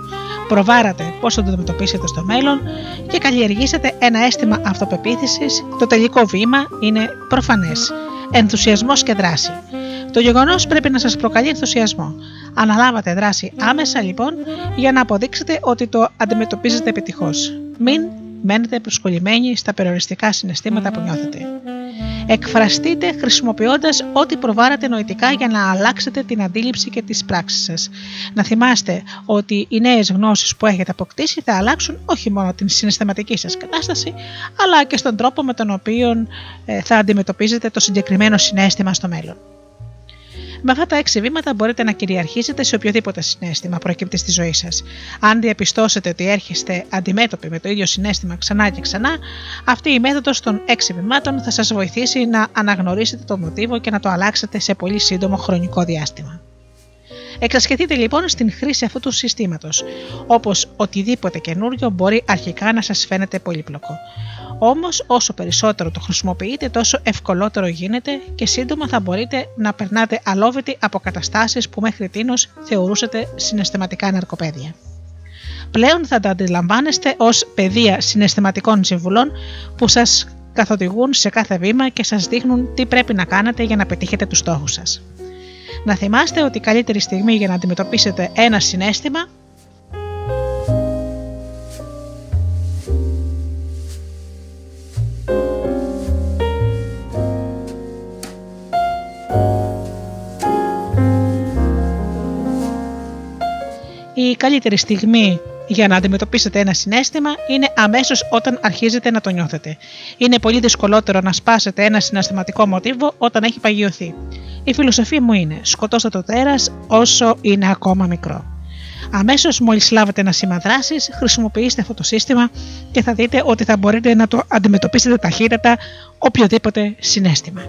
Προβάρατε πώς θα το αντιμετωπίσετε στο μέλλον και καλλιεργήσατε ένα αίσθημα αυτοπεποίθησης. Το τελικό βήμα είναι προφανές. Ενθουσιασμός και δράση. Το γεγονός πρέπει να σας προκαλεί ενθουσιασμό. Αναλάβατε δράση άμεσα λοιπόν για να αποδείξετε ότι το αντιμετωπίζετε επιτυχώς. Μην μένετε προσκολλημένοι στα περιοριστικά συναισθήματα που νιώθετε. Εκφραστείτε χρησιμοποιώντας ό,τι προβάρατε νοητικά για να αλλάξετε την αντίληψη και τις πράξεις σας. Να θυμάστε ότι οι νέες γνώσεις που έχετε αποκτήσει θα αλλάξουν όχι μόνο την συναισθηματική σας κατάσταση, αλλά και στον τρόπο με τον οποίο ε, θα αντιμετωπίζετε το συγκεκριμένο συνέστημα στο μέλλον. Με αυτά τα έξι βήματα μπορείτε να κυριαρχήσετε σε οποιοδήποτε συνέστημα προκύπτει στη ζωή σας. Αν διαπιστώσετε ότι έρχεστε αντιμέτωποι με το ίδιο συνέστημα ξανά και ξανά, αυτή η μέθοδος των έξι βημάτων θα σας βοηθήσει να αναγνωρίσετε το μοτίβο και να το αλλάξετε σε πολύ σύντομο χρονικό διάστημα. Εξασχεθείτε λοιπόν στην χρήση αυτού του συστήματος, όπως οτιδήποτε καινούριο μπορεί αρχικά να σας φαίνεται πολύπλοκο. Όμως, όσο περισσότερο το χρησιμοποιείτε, τόσο ευκολότερο γίνεται και σύντομα θα μπορείτε να περνάτε αλόβητοι από καταστάσεις που μέχρι τίνος θεωρούσατε συναισθηματικά ναρκοπαίδια. Πλέον θα τα αντιλαμβάνεστε ως παιδεία συναισθηματικών συμβουλών που σας καθοδηγούν σε κάθε βήμα και σας δείχνουν τι πρέπει να κάνετε για να πετύχετε τους στόχους σας. Να θυμάστε ότι η καλύτερη στιγμή για να αντιμετωπίσετε ένα συνέστημα η καλύτερη στιγμή για να αντιμετωπίσετε ένα συνέστημα είναι αμέσως όταν αρχίζετε να το νιώθετε. Είναι πολύ δυσκολότερο να σπάσετε ένα συναισθηματικό μοτίβο όταν έχει παγιωθεί. Η φιλοσοφία μου είναι: σκοτώστε το τέρας όσο είναι ακόμα μικρό. Αμέσως μόλις λάβετε ένα σήμα δράσης, χρησιμοποιήστε αυτό το σύστημα και θα δείτε ότι θα μπορείτε να το αντιμετωπίσετε ταχύτατα οποιοδήποτε συνέστημα.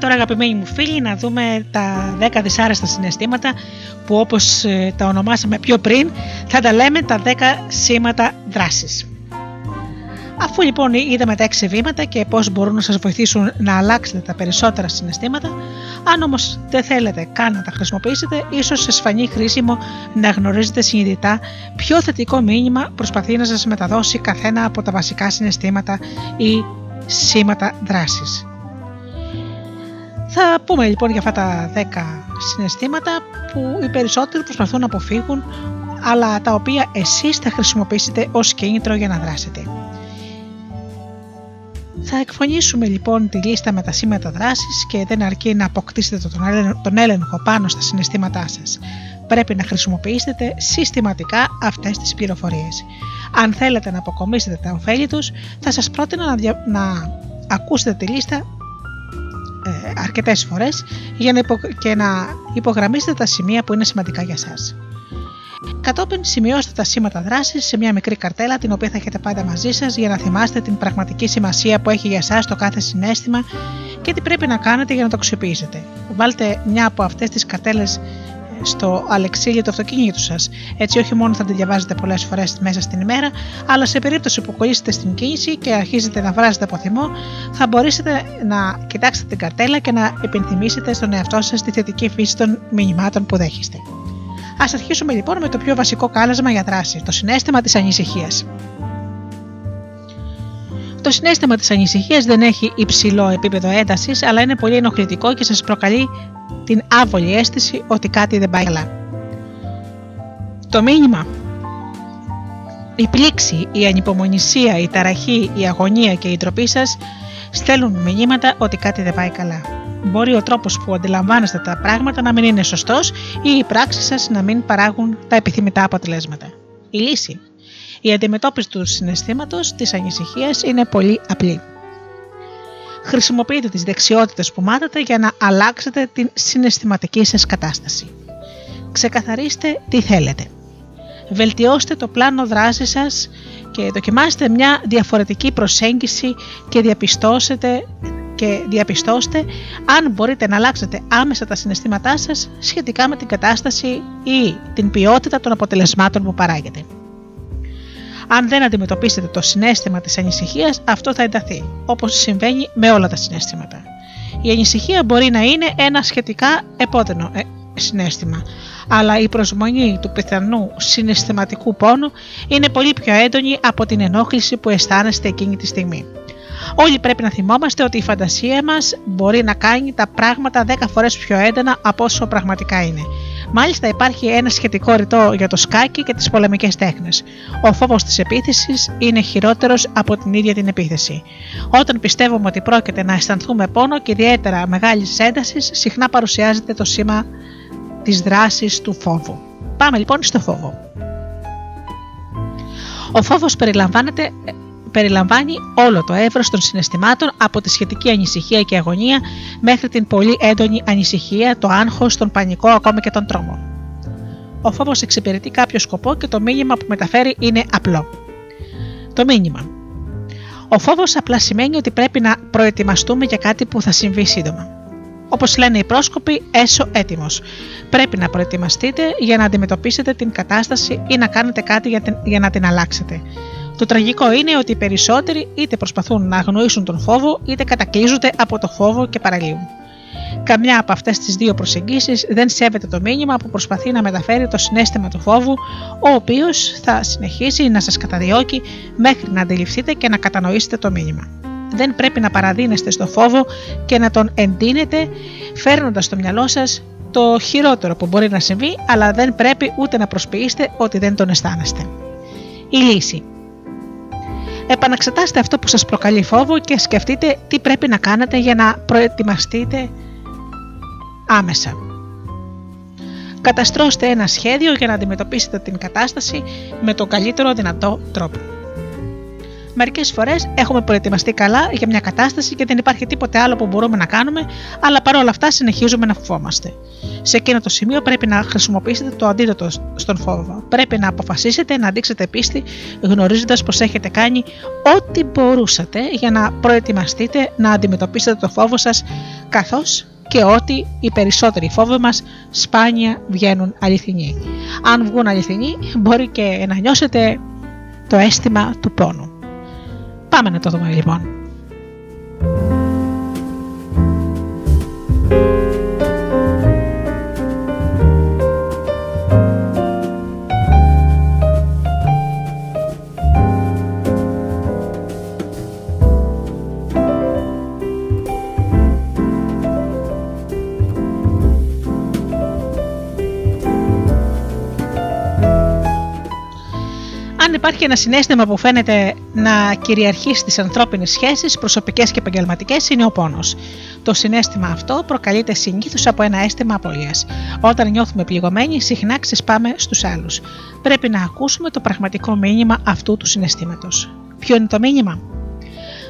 Τώρα αγαπημένοι μου φίλοι να δούμε τα 10 δυσάρεστα συναισθήματα που όπως ε, τα ονομάσαμε πιο πριν θα τα λέμε τα 10 σήματα δράσης. Αφού λοιπόν είδαμε τα 6 βήματα και πώς μπορούν να σας βοηθήσουν να αλλάξετε τα περισσότερα συναισθήματα, αν όμως δεν θέλετε καν να τα χρησιμοποιήσετε, ίσως σας φανεί χρήσιμο να γνωρίζετε συνειδητά ποιο θετικό μήνυμα προσπαθεί να σας μεταδώσει καθένα από τα βασικά συναισθήματα ή σήματα δράσης. Θα πούμε λοιπόν για αυτά τα 10 συναισθήματα που οι περισσότεροι προσπαθούν να αποφύγουν αλλά τα οποία εσείς θα χρησιμοποιήσετε ως κίνητρο για να δράσετε. Θα εκφωνήσουμε λοιπόν τη λίστα με τα σήματα δράσης και δεν αρκεί να αποκτήσετε τον έλεγχο πάνω στα συναισθήματά σας. Πρέπει να χρησιμοποιήσετε συστηματικά αυτές τις πληροφορίες. Αν θέλετε να αποκομίσετε τα ωφέλη τους, θα σας πρότεινα να, να ακούσετε τη λίστα ε, αρκετές φορές για να και να υπογραμμίσετε τα σημεία που είναι σημαντικά για σας. Κατόπιν σημειώστε τα σήματα δράσης σε μια μικρή καρτέλα την οποία θα έχετε πάντα μαζί σας για να θυμάστε την πραγματική σημασία που έχει για εσά το κάθε συνέστημα και τι πρέπει να κάνετε για να το αξιοποιήσετε. Βάλτε μια από αυτές τις καρτέλες στο αλεξίλιο του αυτοκίνητου σας. Έτσι, όχι μόνο θα τη διαβάζετε πολλές φορές μέσα στην ημέρα, αλλά σε περίπτωση που κολλήσετε στην κίνηση και αρχίζετε να βράζετε από θυμό, θα μπορέσετε να κοιτάξετε την καρτέλα και να επιθυμήσετε στον εαυτό σας τη θετική φύση των μηνυμάτων που δέχεστε. Α αρχίσουμε λοιπόν με το πιο βασικό κάλεσμα για δράση, το συνέστημα της ανησυχίας. Το συνέστημα της ανησυχίας δεν έχει υψηλό επίπεδο έντασης, αλλά είναι πολύ ενοχλητικό και σας προκαλεί την άβολη αίσθηση ότι κάτι δεν πάει καλά. Το μήνυμα η πλήξη, η ανυπομονησία, η ταραχή, η αγωνία και η τροπή σας στέλνουν μηνύματα ότι κάτι δεν πάει καλά. Μπορεί ο τρόπος που αντιλαμβάνεστε τα πράγματα να μην είναι σωστός ή οι πράξεις σας να μην παράγουν τα επιθυμητά αποτελέσματα. Η λύση. Η αντιμετώπιση του συναισθήματος της ανησυχίας είναι πολύ απλή. Χρησιμοποιείτε τις δεξιότητες που μάθατε για να αλλάξετε την συναισθηματική σας κατάσταση. Ξεκαθαρίστε τι θέλετε. Βελτιώστε το πλάνο δράσης σας και δοκιμάστε μια διαφορετική προσέγγιση και διαπιστώσετε και διαπιστώστε αν μπορείτε να αλλάξετε άμεσα τα συναισθήματά σας σχετικά με την κατάσταση ή την ποιότητα των αποτελεσμάτων που παράγετε. Αν δεν αντιμετωπίσετε το συνέστημα της ανησυχίας, αυτό θα ενταθεί, όπως συμβαίνει με όλα τα συναίσθηματα. Η ανησυχία μπορεί να είναι ένα σχετικά επώδυνο ε, συνέστημα, αλλά η προσμονή του πιθανού συναισθηματικού πόνου είναι πολύ πιο έντονη από την ενόχληση που αισθάνεστε εκείνη τη στιγμή. Όλοι πρέπει να θυμόμαστε ότι η φαντασία μας μπορεί να κάνει τα πράγματα 10 φορές πιο έντονα από όσο πραγματικά είναι. Μάλιστα υπάρχει ένα σχετικό ρητό για το σκάκι και τις πολεμικές τέχνες. Ο φόβος της επίθεσης είναι χειρότερος από την ίδια την επίθεση. Όταν πιστεύουμε ότι πρόκειται να αισθανθούμε πόνο και ιδιαίτερα μεγάλης έντασης, συχνά παρουσιάζεται το σήμα της δράσης του φόβου. Πάμε λοιπόν στο φόβο. Ο φόβος περιλαμβάνεται περιλαμβάνει όλο το εύρος των συναισθημάτων από τη σχετική ανησυχία και αγωνία μέχρι την πολύ έντονη ανησυχία, το άγχος, τον πανικό, ακόμα και τον τρόμο. Ο φόβος εξυπηρετεί κάποιο σκοπό και το μήνυμα που μεταφέρει είναι απλό. Το μήνυμα. Ο φόβος απλά σημαίνει ότι πρέπει να προετοιμαστούμε για κάτι που θα συμβεί σύντομα. Όπως λένε οι πρόσκοποι, έσω έτοιμος. Πρέπει να προετοιμαστείτε για να αντιμετωπίσετε την κατάσταση ή να κάνετε κάτι για, για να την αλλάξετε. Το τραγικό είναι ότι οι περισσότεροι είτε προσπαθούν να αγνοήσουν τον φόβο, είτε κατακλείζονται από το φόβο και παραλύουν. Καμιά από αυτές τις δύο προσεγγίσεις δεν σέβεται το μήνυμα που προσπαθεί να μεταφέρει το συνέστημα του φόβου, ο οποίος θα συνεχίσει να σας καταδιώκει μέχρι να αντιληφθείτε και να κατανοήσετε το μήνυμα. Δεν πρέπει να παραδίνεστε στο φόβο και να τον εντείνετε, φέρνοντας στο μυαλό σας το χειρότερο που μπορεί να συμβεί, αλλά δεν πρέπει ούτε να προσποιήσετε ότι δεν τον αισθάνεστε. Η λύση. Επαναξετάστε αυτό που σας προκαλεί φόβο και σκεφτείτε τι πρέπει να κάνετε για να προετοιμαστείτε άμεσα. Καταστρώστε ένα σχέδιο για να αντιμετωπίσετε την κατάσταση με τον καλύτερο δυνατό τρόπο. Μερικές φορές έχουμε προετοιμαστεί καλά για μια κατάσταση και δεν υπάρχει τίποτε άλλο που μπορούμε να κάνουμε, αλλά παρόλα αυτά συνεχίζουμε να φοβόμαστε. Σε εκείνο το σημείο πρέπει να χρησιμοποιήσετε το αντίδοτο στον φόβο. Πρέπει να αποφασίσετε να δείξετε πίστη, γνωρίζοντας πως έχετε κάνει ό,τι μπορούσατε για να προετοιμαστείτε να αντιμετωπίσετε το φόβο σας, καθώς και ότι οι περισσότεροι φόβοι μας σπάνια βγαίνουν αληθινοί. Αν βγουν αληθινοί μπορεί και να νιώσετε το αίσθημα του πόνου. Πάμε να το δούμε λοιπόν. Αν υπάρχει ένα συνέστημα που φαίνεται να κυριαρχεί στις ανθρώπινες σχέσεις, προσωπικές και επαγγελματικές, είναι ο πόνος. Το συνέστημα αυτό προκαλείται συνήθως από ένα αίσθημα απώλεια. Όταν νιώθουμε πληγωμένοι, συχνά ξεσπάμε στους άλλους. Πρέπει να ακούσουμε το πραγματικό μήνυμα αυτού του συναισθήματος. Ποιο είναι το μήνυμα;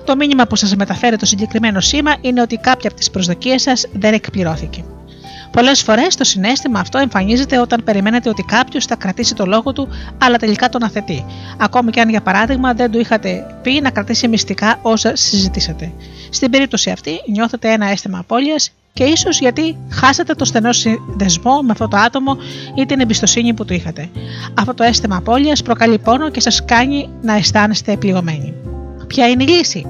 Το μήνυμα που σας μεταφέρει το συγκεκριμένο σήμα είναι ότι κάποια από τις προσδοκίες σας δεν εκπληρώθηκε. Πολλές φορές το συνέστημα αυτό εμφανίζεται όταν περιμένετε ότι κάποιος θα κρατήσει το λόγο του, αλλά τελικά τον αθετεί. Ακόμη και αν για παράδειγμα δεν του είχατε πει να κρατήσει μυστικά όσα συζητήσατε. Στην περίπτωση αυτή νιώθετε ένα αίσθημα απώλειας και ίσως γιατί χάσατε το στενό συνδεσμό με αυτό το άτομο ή την εμπιστοσύνη που του είχατε. Αυτό το αίσθημα απώλειας προκαλεί πόνο και σας κάνει να αισθάνεστε πληγωμένοι. Ποια είναι η λύση;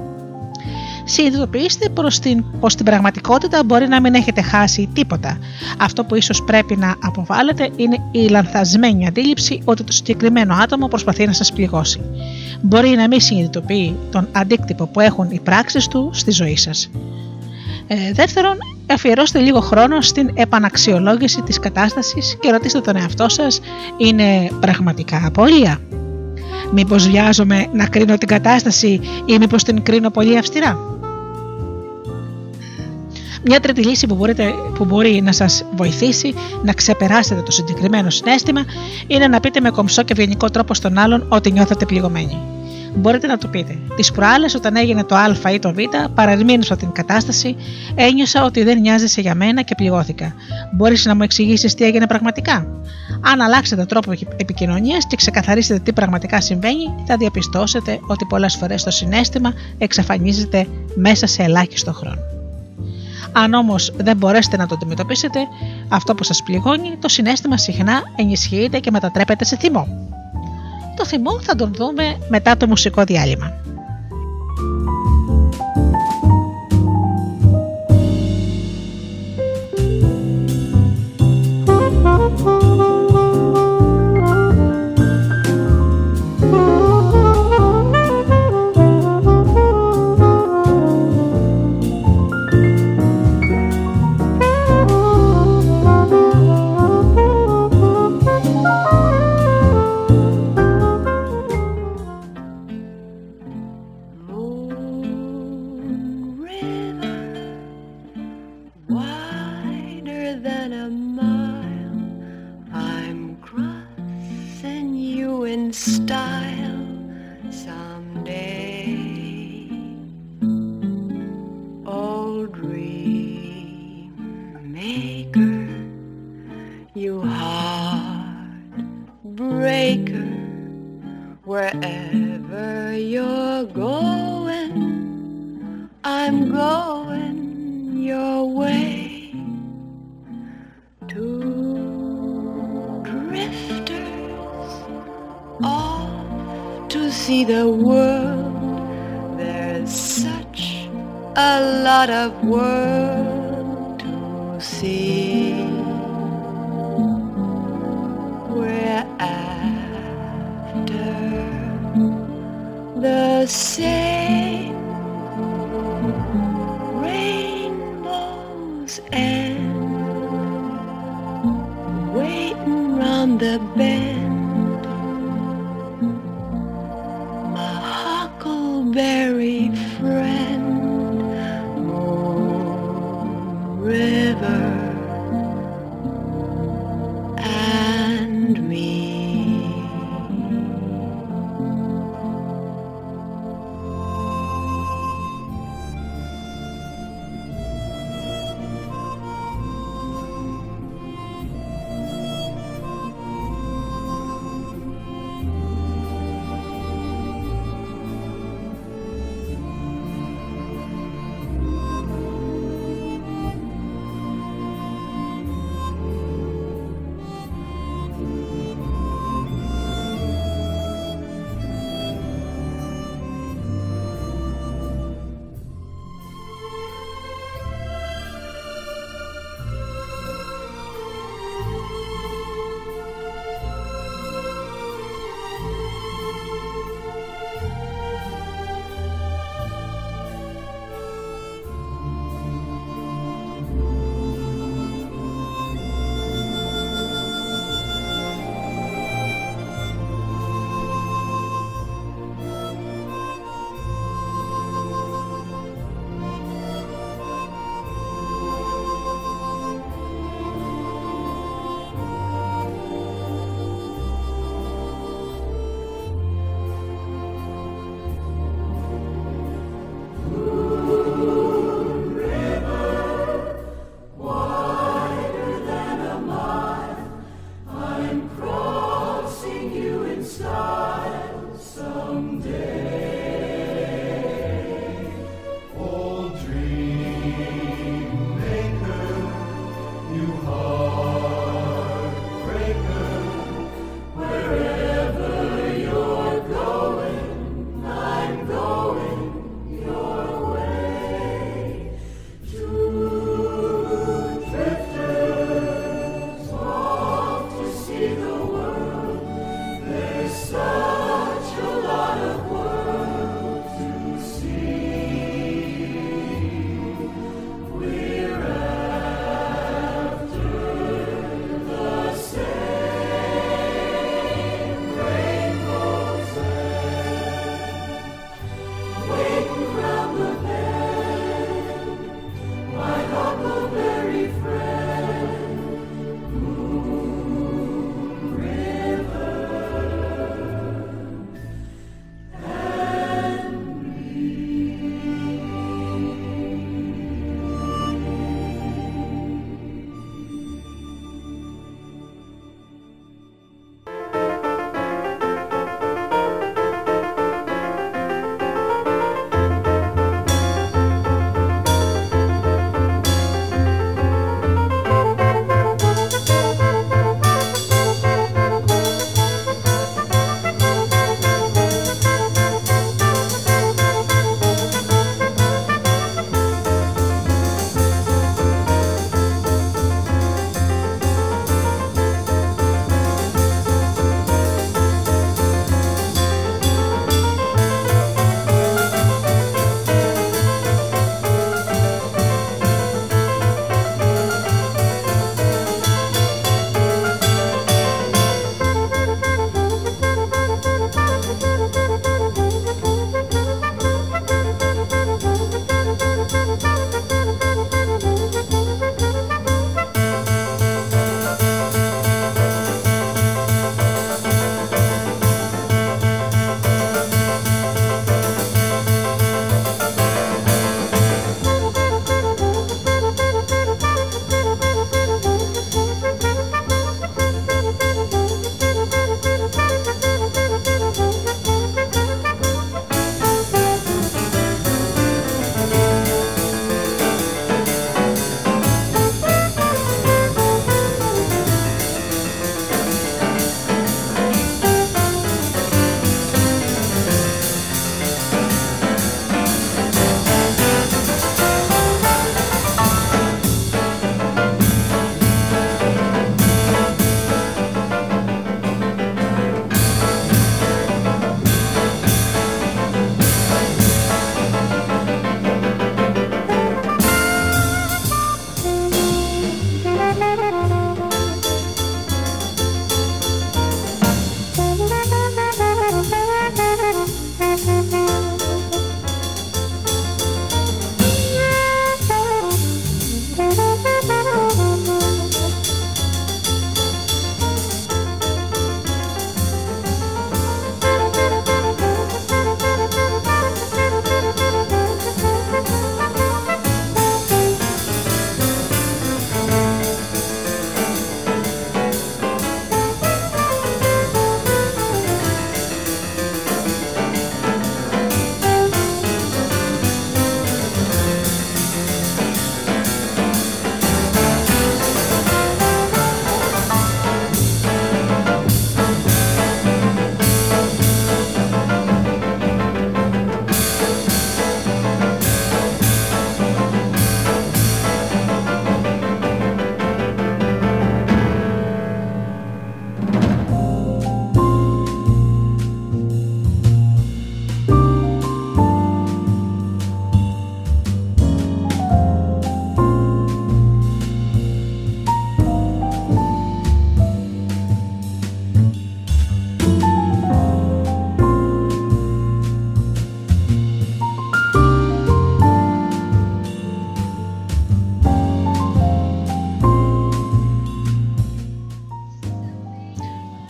Συνειδητοποιήστε προς την, πως στην πραγματικότητα μπορεί να μην έχετε χάσει τίποτα. Αυτό που ίσως πρέπει να αποβάλλετε είναι η λανθασμένη αντίληψη ότι το συγκεκριμένο άτομο προσπαθεί να σας πληγώσει. Μπορεί να μην συνειδητοποιεί τον αντίκτυπο που έχουν οι πράξεις του στη ζωή σας. Ε, δεύτερον, αφιερώστε λίγο χρόνο στην επαναξιολόγηση της κατάστασης και ρωτήστε τον εαυτό σας είναι πραγματικά απώλεια; Μήπως βιάζομαι να κρίνω την κατάσταση ή μήπως την κρίνω πολύ αυστηρά; Μια τρίτη λύση που, μπορείτε, που μπορεί να σας βοηθήσει να ξεπεράσετε το συγκεκριμένο συνέστημα είναι να πείτε με κομψό και ευγενικό τρόπο στον άλλον ότι νιώθετε πληγωμένοι. Μπορείτε να του πείτε: Τις προάλλες, όταν έγινε το Α ή το Β, παραμείνωσα την κατάσταση, ένιωσα ότι δεν νοιάζεσαι για μένα και πληγώθηκα. Μπορείς να μου εξηγήσεις τι έγινε πραγματικά; Αν αλλάξετε τρόπο επικοινωνίας και ξεκαθαρίσετε τι πραγματικά συμβαίνει, θα διαπιστώσετε ότι πολλές φορές το συνέστημα εξαφανίζεται μέσα σε ελάχιστο χρόνο. Αν όμως δεν μπορέσετε να το αντιμετωπίσετε, αυτό που σας πληγώνει, το συνέστημα συχνά ενισχύεται και μετατρέπεται σε θυμό. Το θυμό θα τον δούμε μετά το μουσικό διάλειμμα. Wherever you're going, I'm going your way. Two drifters off to see the world. There's such a lot of world to see. Where the same rainbows and waiting round the bend. My huckleberry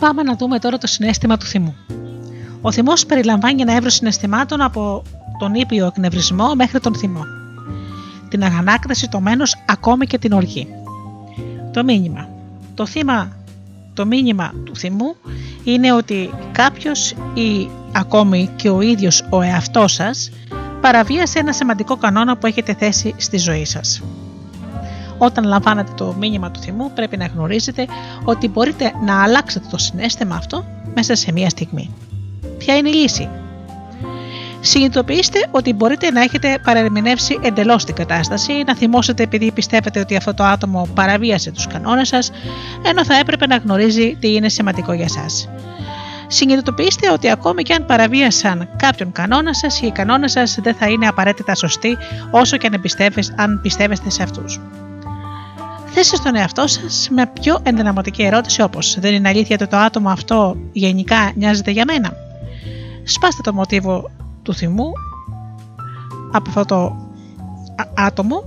Πάμε να δούμε τώρα το συνέστημα του θυμού. Ο θυμός περιλαμβάνει ένα εύρος συναισθημάτων από τον ήπιο εκνευρισμό μέχρι τον θυμό. Την αγανάκτηση, το μένος, ακόμη και την οργή. Το μήνυμα. Το, θύμα, το μήνυμα του θυμού είναι ότι κάποιος ή ακόμη και ο ίδιος ο εαυτός σας παραβίασε ένα σημαντικό κανόνα που έχετε θέσει στη ζωή σας. Όταν λαμβάνετε το μήνυμα του θυμού πρέπει να γνωρίζετε ότι μπορείτε να αλλάξετε το συνέστημα αυτό μέσα σε μία στιγμή. Ποια είναι η λύση; Συνειδητοποιήστε ότι μπορείτε να έχετε παρερμηνεύσει εντελώς την κατάσταση, να θυμώσετε επειδή πιστεύετε ότι αυτό το άτομο παραβίασε τους κανόνες σας, ενώ θα έπρεπε να γνωρίζει τι είναι σημαντικό για εσά. Συνειδητοποιήστε ότι ακόμη και αν παραβίασαν κάποιον κανόνα σας, οι κανόνες σας δεν θα είναι απαραίτητα σωστοί όσο και αν πιστεύεστε σε αυτούς. Θέστε στον εαυτό σας με πιο ενδυναμωτική ερώτηση όπως: Δεν είναι αλήθεια ότι το άτομο αυτό γενικά νοιάζεται για μένα. Σπάστε το μοτίβο του θυμού από αυτό το άτομο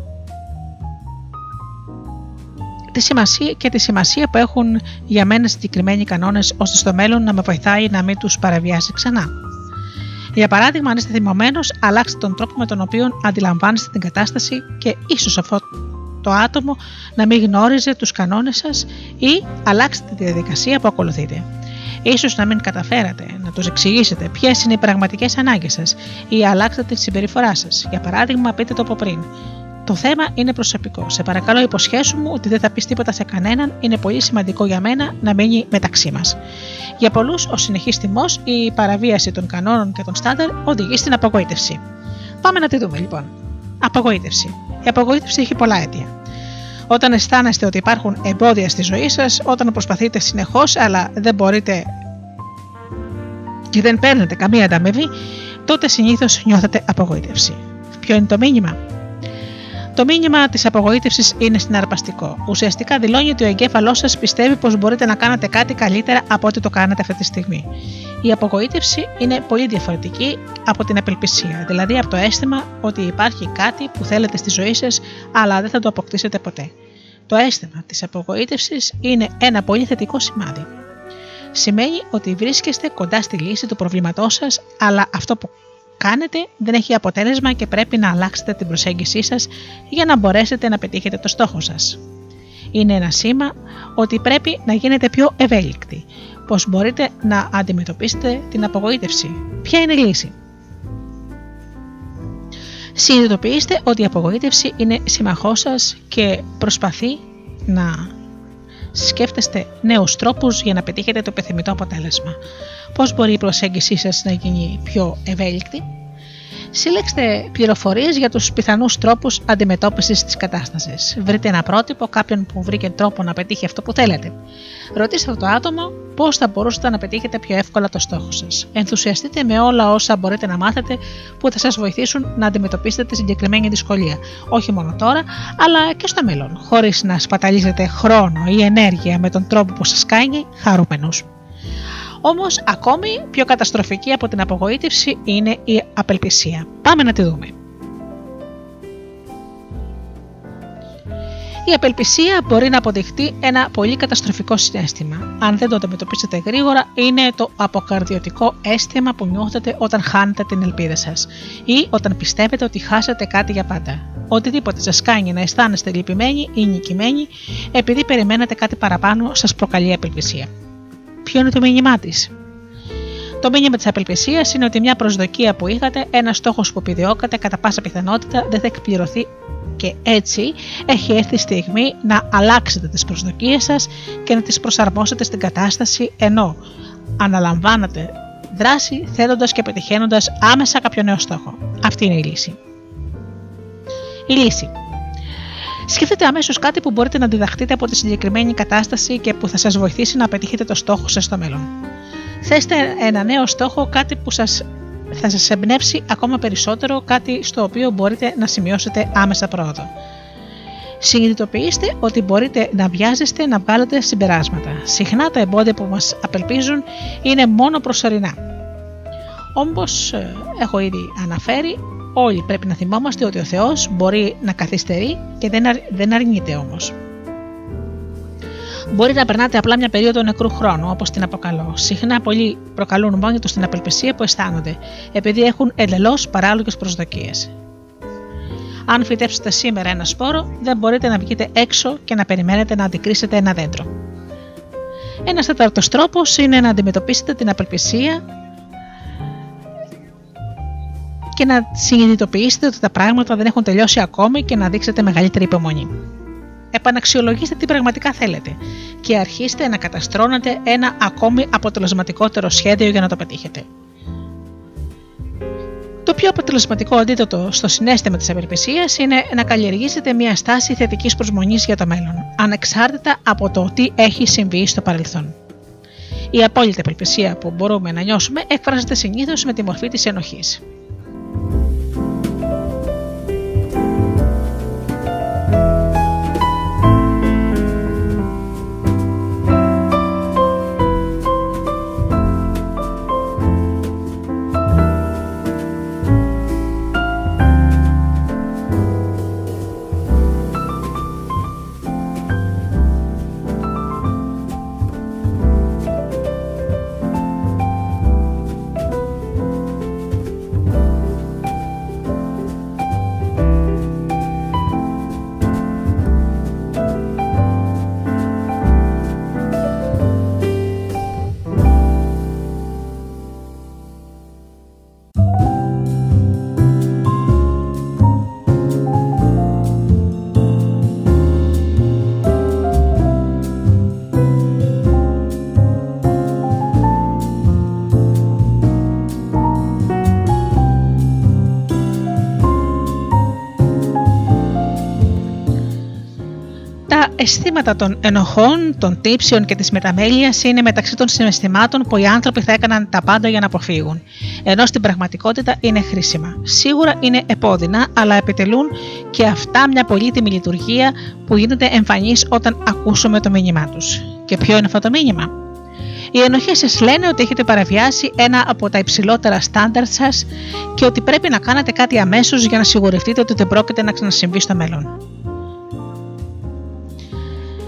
τη σημασία και τη σημασία που έχουν για μένα συγκεκριμένοι κανόνες ώστε στο μέλλον να με βοηθάει να μην τους παραβιάσει ξανά. Για παράδειγμα, αν είστε θυμωμένος, αλλάξτε τον τρόπο με τον οποίο αντιλαμβάνεστε την κατάσταση και ίσως αυτό το άτομο να μην γνώριζε τους κανόνες σας ή αλλάξτε τη διαδικασία που ακολουθείτε. Ίσως να μην καταφέρατε να τους εξηγήσετε ποιες είναι οι πραγματικές ανάγκες σας ή αλλάξτε τη συμπεριφορά σας. Για παράδειγμα, πείτε το από πριν. Το θέμα είναι προσωπικό. Σε παρακαλώ, υποσχέσου μου ότι δεν θα πεις τίποτα σε κανέναν. Είναι πολύ σημαντικό για μένα να μείνει μεταξύ μας. Για πολλούς, ο συνεχής τιμό ή η παραβίαση των κανόνων και των στάνταρ οδηγεί στην απογοήτευση. Πάμε να τη δούμε λοιπόν. Απογοήτευση. Η απογοήτευση έχει πολλά αίτια. Όταν αισθάνεστε ότι υπάρχουν εμπόδια στη ζωή σας, όταν προσπαθείτε συνεχώς αλλά δεν μπορείτε και δεν παίρνετε καμία ανταμοιβή, τότε συνήθως νιώθετε απογοήτευση. Ποιο είναι το μήνυμα; Το μήνυμα της απογοήτευσης είναι συναρπαστικό. Ουσιαστικά δηλώνει ότι ο εγκέφαλός σας πιστεύει πως μπορείτε να κάνετε κάτι καλύτερα από ό,τι το κάνετε αυτή τη στιγμή. Η απογοήτευση είναι πολύ διαφορετική από την απελπισία, δηλαδή από το αίσθημα ότι υπάρχει κάτι που θέλετε στη ζωή σας, αλλά δεν θα το αποκτήσετε ποτέ. Το αίσθημα της απογοήτευσης είναι ένα πολύ θετικό σημάδι. Σημαίνει ότι βρίσκεστε κοντά στη λύση του προβλήματός σας, αλλά αυτό που κάνετε δεν έχει αποτέλεσμα και πρέπει να αλλάξετε την προσέγγισή σας για να μπορέσετε να πετύχετε το στόχο σας. Είναι ένα σήμα ότι πρέπει να γίνετε πιο ευέλικτοι, πως μπορείτε να αντιμετωπίσετε την απογοήτευση. Ποια είναι η λύση; Συνειδητοποιήστε ότι η απογοήτευση είναι συμμαχός σας και προσπαθεί να σκέφτεστε νέους τρόπους για να πετύχετε το επιθυμητό αποτέλεσμα. Πώς μπορεί η προσέγγισή σας να γίνει πιο ευέλικτη; Συλλέξτε πληροφορίες για τους πιθανούς τρόπους αντιμετώπισης της κατάστασης. Βρείτε ένα πρότυπο, κάποιον που βρήκε τρόπο να πετύχει αυτό που θέλετε. Ρωτήστε το άτομο πώς θα μπορούσατε να πετύχετε πιο εύκολα το στόχο σας. Ενθουσιαστείτε με όλα όσα μπορείτε να μάθετε που θα σας βοηθήσουν να αντιμετωπίσετε τη συγκεκριμένη δυσκολία. Όχι μόνο τώρα, αλλά και στο μέλλον, χωρίς να σπαταλίζετε χρόνο ή ενέργεια με τον τρόπο που σας κάνει χαρούμενου. Όμως, ακόμη πιο καταστροφική από την απογοήτευση είναι η απελπισία. Πάμε να τη δούμε. Η απελπισία μπορεί να αποδειχτεί ένα πολύ καταστροφικό συνέστημα. Αν δεν το αντιμετωπίσετε γρήγορα, είναι το αποκαρδιωτικό αίσθημα που νιώθετε όταν χάνετε την ελπίδα σας ή όταν πιστεύετε ότι χάσατε κάτι για πάντα. Οτιδήποτε σας κάνει να αισθάνεστε λυπημένοι ή νικημένοι επειδή περιμένετε κάτι παραπάνω, σας προκαλεί απελπισία. Ποιο είναι το μήνυμά της. Το μήνυμα της απελπισίας είναι ότι μια προσδοκία που είχατε, ένα στόχος που επιδιώκατε, κατά πάσα πιθανότητα δεν θα εκπληρωθεί και έτσι έχει έρθει η στιγμή να αλλάξετε τις προσδοκίες σας και να τις προσαρμόσετε στην κατάσταση ενώ αναλαμβάνετε δράση θέλοντας και πετυχαίνοντας άμεσα κάποιο νέο στόχο. Αυτή είναι η λύση. Η λύση. Σκεφτείτε αμέσως κάτι που μπορείτε να διδαχτείτε από τη συγκεκριμένη κατάσταση και που θα σας βοηθήσει να πετύχετε το στόχο σας στο μέλλον. Θέστε ένα νέο στόχο, κάτι που σας, θα σας εμπνεύσει ακόμα περισσότερο, κάτι στο οποίο μπορείτε να σημειώσετε άμεσα πρόοδο. Συνειδητοποιήστε ότι μπορείτε να βιάζεστε να βγάλετε συμπεράσματα. Συχνά τα εμπόδια που μας απελπίζουν είναι μόνο προσωρινά. Όμως, ε, έχω ήδη αναφέρει, όλοι πρέπει να θυμόμαστε ότι ο Θεός μπορεί να καθυστερεί και δεν αρνείται όμως. Μπορεί να περνάτε απλά μια περίοδο νεκρού χρόνου, όπως την αποκαλώ. Συχνά πολλοί προκαλούν μόνοι τους την απελπισία που αισθάνονται, επειδή έχουν εντελώς παράλογες προσδοκίες. Αν φυτέψετε σήμερα ένα σπόρο, δεν μπορείτε να βγείτε έξω και να περιμένετε να αντικρίσετε ένα δέντρο. Ένας τέταρτος τρόπος είναι να αντιμετωπίσετε την απελπισία και να συνειδητοποιήσετε ότι τα πράγματα δεν έχουν τελειώσει ακόμη και να δείξετε μεγαλύτερη υπομονή. Επαναξιολογήστε τι πραγματικά θέλετε και αρχίστε να καταστρώνετε ένα ακόμη αποτελεσματικότερο σχέδιο για να το πετύχετε. Το πιο αποτελεσματικό αντίδοτο στο συνέστημα της απελπισίας είναι να καλλιεργήσετε μια στάση θετικής προσμονής για το μέλλον, ανεξάρτητα από το τι έχει συμβεί στο παρελθόν. Η απόλυτη απελπισία που μπορούμε να νιώσουμε εκφράζεται συνήθως με τη μορφή της ενοχής. Αισθήματα των ενοχών, των τύψεων και της μεταμέλειας είναι μεταξύ των συναισθημάτων που οι άνθρωποι θα έκαναν τα πάντα για να αποφύγουν. Ενώ στην πραγματικότητα είναι χρήσιμα. Σίγουρα είναι επώδυνα, αλλά επιτελούν και αυτά μια πολύτιμη λειτουργία που γίνεται εμφανής όταν ακούσουμε το μήνυμά τους. Και ποιο είναι αυτό το μήνυμα; Οι ενοχές σας λένε ότι έχετε παραβιάσει ένα από τα υψηλότερα στάνταρτ σας και ότι πρέπει να κάνετε κάτι αμέσως για να σιγουρευτείτε ότι δεν πρόκειται να ξανασυμβεί στο μέλλον.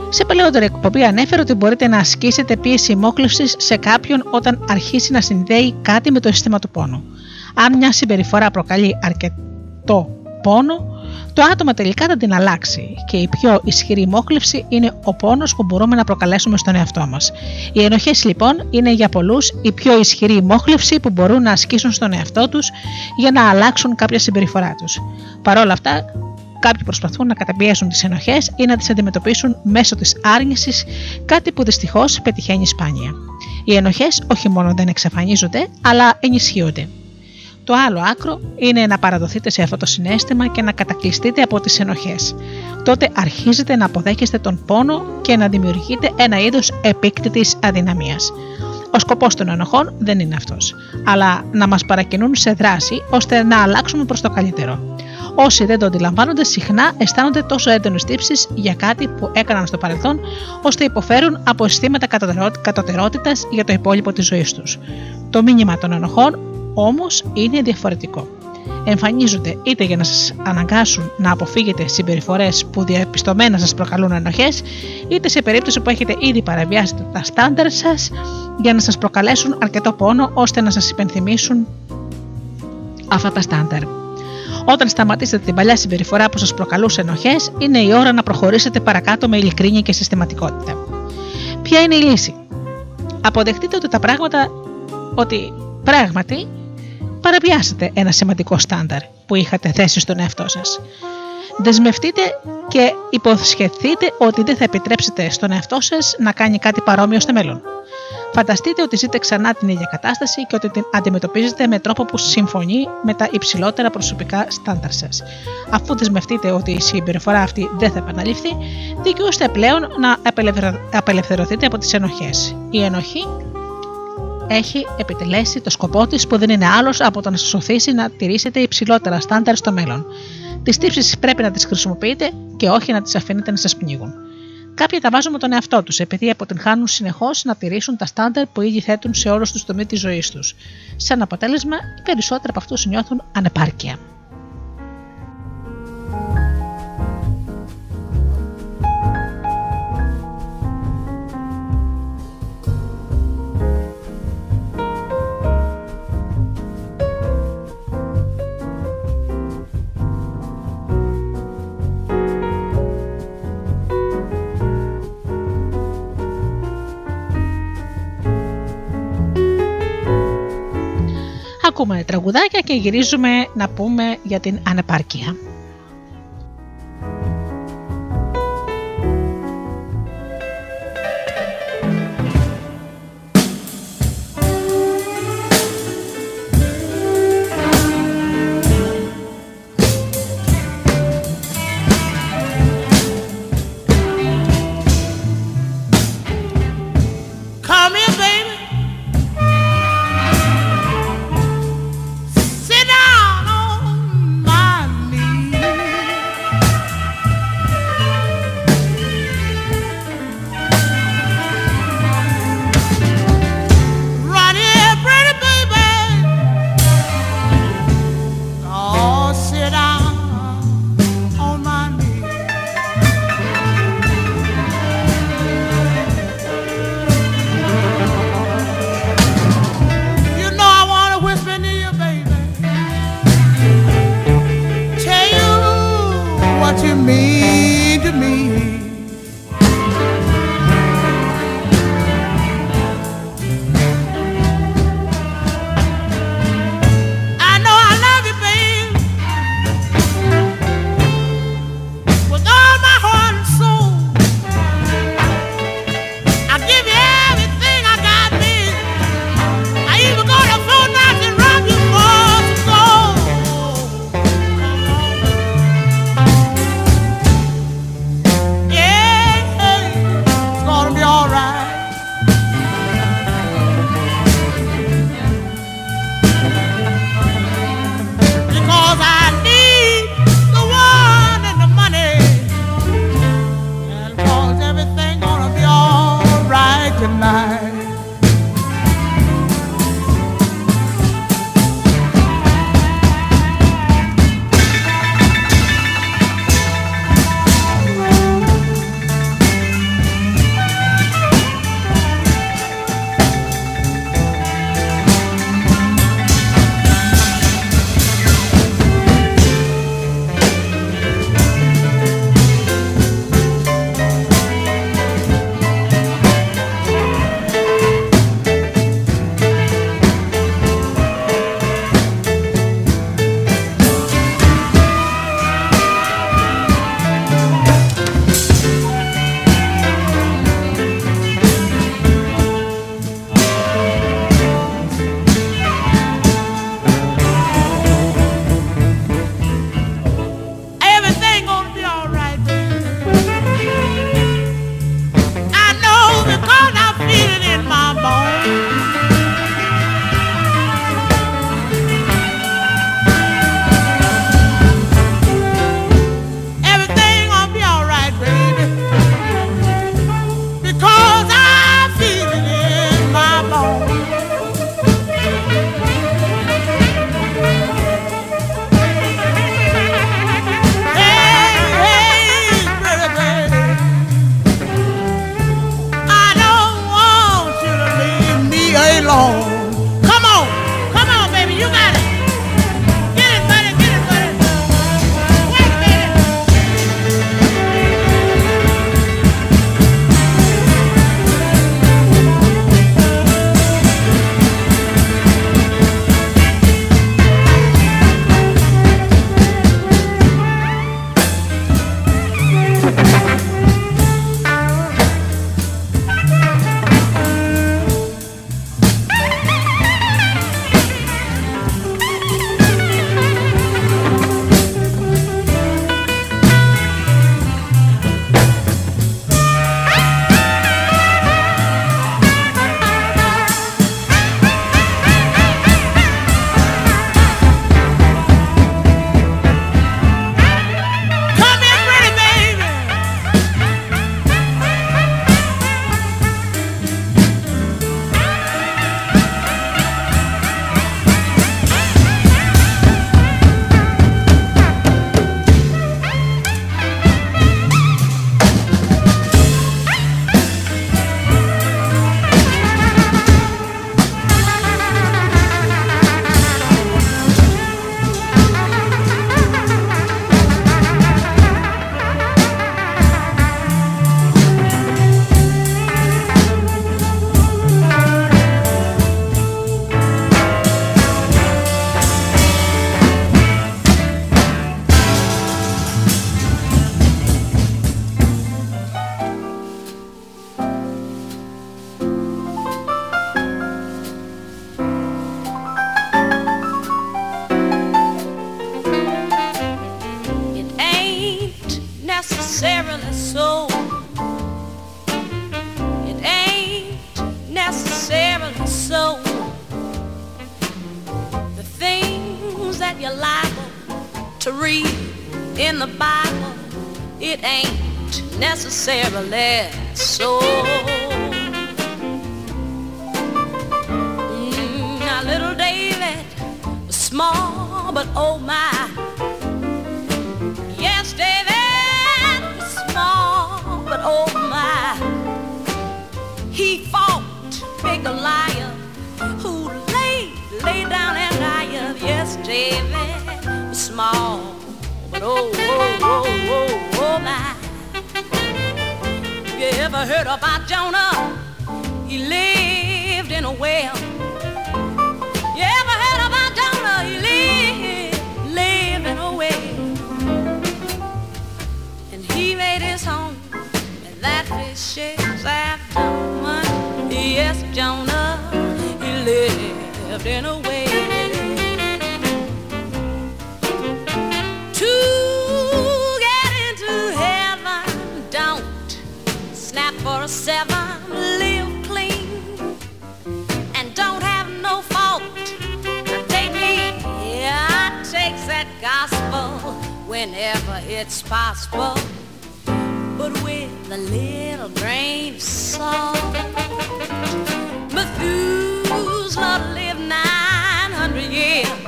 Σε παλαιότερη εκπομπή ανέφερε ότι μπορείτε να ασκήσετε πίεση μόχλευσης σε κάποιον όταν αρχίσει να συνδέει κάτι με το αίσθημα του πόνου. Αν μια συμπεριφορά προκαλεί αρκετό πόνο, το άτομο τελικά θα την αλλάξει και η πιο ισχυρή μόχλευση είναι ο πόνος που μπορούμε να προκαλέσουμε στον εαυτό μας. Οι ενοχές λοιπόν είναι για πολλούς η πιο ισχυρή μόχλευση που μπορούν να ασκήσουν στον εαυτό τους για να αλλάξουν κάποια συμπεριφορά τους. Παρ' όλα αυτά, Κάποιοι προσπαθούν να καταπιέσουν τις ενοχές ή να τις αντιμετωπίσουν μέσω της άρνησης, κάτι που δυστυχώς πετυχαίνει σπάνια. Οι ενοχές όχι μόνο δεν εξαφανίζονται, αλλά ενισχύονται. Το άλλο άκρο είναι να παραδοθείτε σε αυτό το συνέστημα και να κατακλειστείτε από τις ενοχές. Τότε αρχίζετε να αποδέχεστε τον πόνο και να δημιουργείτε ένα είδος επίκτητης αδυναμίας. Ο σκοπός των ενοχών δεν είναι αυτός, αλλά να μας παρακινούν σε δράση ώστε να αλλάξουμε προς το καλύτερο. Όσοι δεν το αντιλαμβάνονται, συχνά αισθάνονται τόσο έντονες τύψεις για κάτι που έκαναν στο παρελθόν, ώστε υποφέρουν από αισθήματα κατωτερότητας για το υπόλοιπο της ζωής τους. Το μήνυμα των ενοχών όμως είναι διαφορετικό. Εμφανίζονται είτε για να σας αναγκάσουν να αποφύγετε συμπεριφορές που διαπιστωμένα σας προκαλούν ενοχές, είτε σε περίπτωση που έχετε ήδη παραβιάσει τα στάνταρ σας για να σας προκαλέσουν αρκετό πόνο ώστε να σας υπενθυμίσουν αυτά τα στάνταρ. Όταν σταματήσετε την παλιά συμπεριφορά που σας προκαλούσε ενοχές, είναι η ώρα να προχωρήσετε παρακάτω με ειλικρίνεια και συστηματικότητα. Ποια είναι η λύση; Αποδεχτείτε ότι τα πράγματα, ότι πράγματι παραβιάσετε ένα σημαντικό στάνταρ που είχατε θέσει στον εαυτό σας. Δεσμευτείτε και υποσχεθείτε ότι δεν θα επιτρέψετε στον εαυτό σας να κάνει κάτι παρόμοιο στο μέλλον. Φανταστείτε ότι ζείτε ξανά την ίδια κατάσταση και ότι την αντιμετωπίζετε με τρόπο που συμφωνεί με τα υψηλότερα προσωπικά στάνταρ σας. Αφού δεσμευτείτε ότι η συμπεριφορά αυτή δεν θα επαναληφθεί, δικαιούστε πλέον να απελευθερωθείτε από τις ενοχές. Η ενοχή έχει επιτελέσει το σκοπό της που δεν είναι άλλος από το να σας οθήσει να τηρήσετε υψηλότερα στάνταρ στο μέλλον. Τις τύψεις πρέπει να τις χρησιμοποιείτε και όχι να τις αφήνετε να σας πνίγουν. Κάποιοι τα βάζουν με τον εαυτό τους, επειδή αποτυγχάνουν συνεχώς να τηρήσουν τα στάνταρ που ήδη θέτουν σε όλους τους τομείς της ζωής τους. Σαν αποτέλεσμα, οι περισσότεροι από αυτούς νιώθουν ανεπάρκεια. Ακούμε τραγουδάκια και γυρίζουμε να πούμε για την ανεπάρκεια. Whenever it's possible, but with a little grain of salt. Methuselah lived 900 years.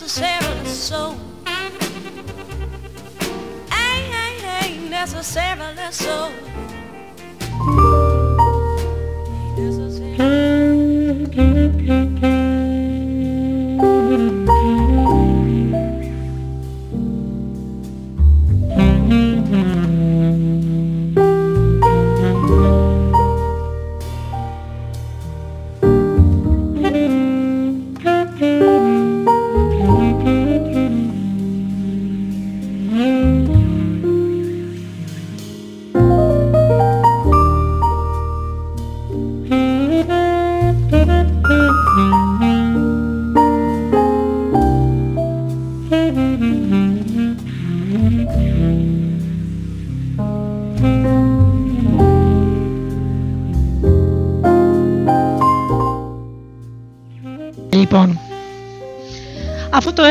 Necessarily so. Ain't, ain't, ain't necessarily so.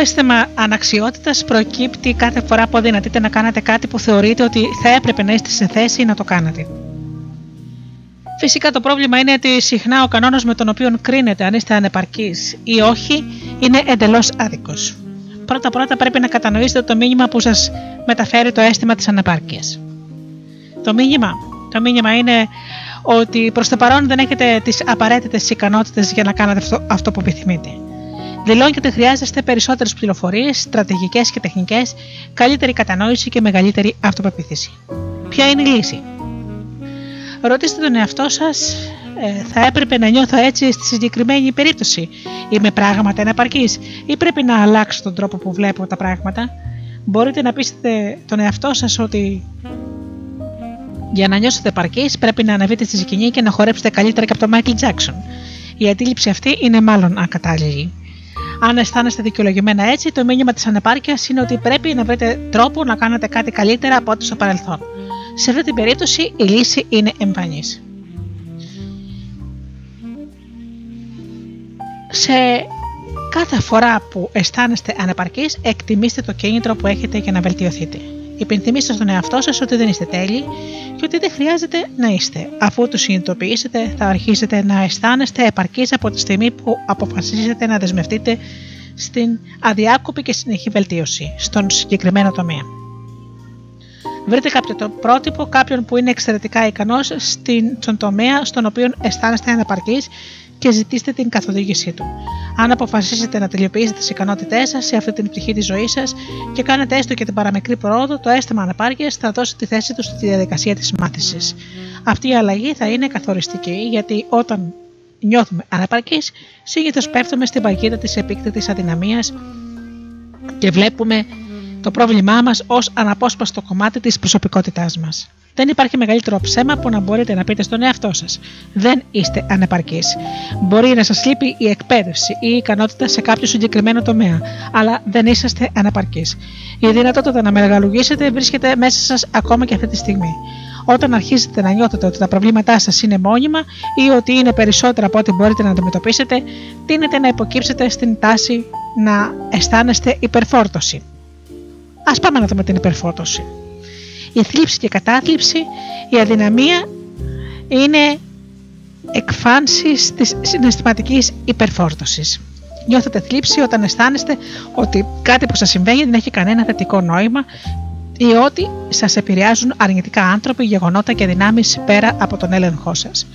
Αίσθημα αναξιότητας προκύπτει κάθε φορά που αδυνατείτε να κάνετε κάτι που θεωρείτε ότι θα έπρεπε να είστε σε θέση να το κάνετε. Φυσικά το πρόβλημα είναι ότι συχνά ο κανόνας με τον οποίο κρίνετε αν είστε ανεπαρκείς ή όχι είναι εντελώς άδικος. Πρώτα πρώτα πρέπει να κατανοήσετε το μήνυμα που σας μεταφέρει το αίσθημα της ανεπάρκειας. Το μήνυμα, το μήνυμα είναι ότι προς το παρόν δεν έχετε τις απαραίτητες ικανότητες για να κάνετε αυτό, αυτό που επιθυμείτε. Δηλώνει ότι χρειάζεστε περισσότερες πληροφορίες, στρατηγικές και τεχνικές, καλύτερη κατανόηση και μεγαλύτερη αυτοπεποίθηση. Ποια είναι η λύση; Ρωτήστε τον εαυτό σας, ε, θα έπρεπε να νιώθω έτσι στη συγκεκριμένη περίπτωση. Είμαι πράγματι ανεπαρκής ή πρέπει να αλλάξω τον τρόπο που βλέπω τα πράγματα; Μπορείτε να πείσετε τον εαυτό σας ότι για να νιώσετε επαρκή, πρέπει να αναβείτε στη σκηνή και να χορέψετε καλύτερα και από τον Michael Jackson. Η αντίληψη αυτή είναι μάλλον ακατάλληλη. Αν αισθάνεστε δικαιολογημένα έτσι, το μήνυμα της ανεπάρκειας είναι ότι πρέπει να βρείτε τρόπο να κάνετε κάτι καλύτερα από ό,τι στο παρελθόν. Σε αυτή την περίπτωση η λύση είναι εμφανής. Σε κάθε φορά που αισθάνεστε ανεπαρκής, εκτιμήστε το κίνητρο που έχετε για να βελτιωθείτε. Υπενθυμίστε στον εαυτό σας ότι δεν είστε τέλειοι και ότι δεν χρειάζεται να είστε. Αφού το συνειδητοποιήσετε, θα αρχίσετε να αισθάνεστε επαρκείς από τη στιγμή που αποφασίσετε να δεσμευτείτε στην αδιάκοπη και συνεχή βελτίωση στον συγκεκριμένο τομέα. Βρείτε κάποιο το πρότυπο, κάποιον που είναι εξαιρετικά ικανός στον τομέα στον οποίο αισθάνεστε ανεπαρκή και ζητήστε την καθοδήγησή του. Αν αποφασίσετε να τελειοποιήσετε τις ικανότητές σας σε αυτή την πτυχή της ζωής σας και κάνετε έστω και την παραμικρή πρόοδο, το αίσθημα αναπάρκεια θα δώσει τη θέση του στη διαδικασία της μάθησης. Αυτή η αλλαγή θα είναι καθοριστική, γιατί όταν νιώθουμε αναπαρκεί, συνήθως πέφτουμε στην παγίδα της επίκτητη αδυναμίας και βλέπουμε το πρόβλημά μας ως αναπόσπαστο κομμάτι της προσωπικότητάς μας. Δεν υπάρχει μεγαλύτερο ψέμα που να μπορείτε να πείτε στον εαυτό σας. Δεν είστε ανεπαρκείς. Μπορεί να σας λείπει η εκπαίδευση ή η ικανότητα σε κάποιο συγκεκριμένο τομέα, αλλά δεν είσαστε ανεπαρκείς. Η δυνατότητα να μεγαλουργήσετε βρίσκεται μέσα σας ακόμα και αυτή τη στιγμή. Όταν αρχίζετε να νιώθετε ότι τα προβλήματά σας είναι μόνιμα ή ότι είναι περισσότερα από ό,τι μπορείτε να αντιμετωπίσετε, τίνετε να υποκύψετε στην τάση να αισθάνεστε υπερφόρτωση. Α πάμε να δούμε την υπερφόρτωση η θλίψη και η κατάθλιψη, η αδυναμία είναι εκφάνσεις της συναισθηματικής υπερφόρτωσης. Νιώθετε θλίψη όταν αισθάνεστε ότι κάτι που σας συμβαίνει δεν έχει κανένα θετικό νόημα ή ότι σας επηρεάζουν αρνητικά άνθρωποι, γεγονότα και δυνάμεις πέρα από τον έλεγχό σας.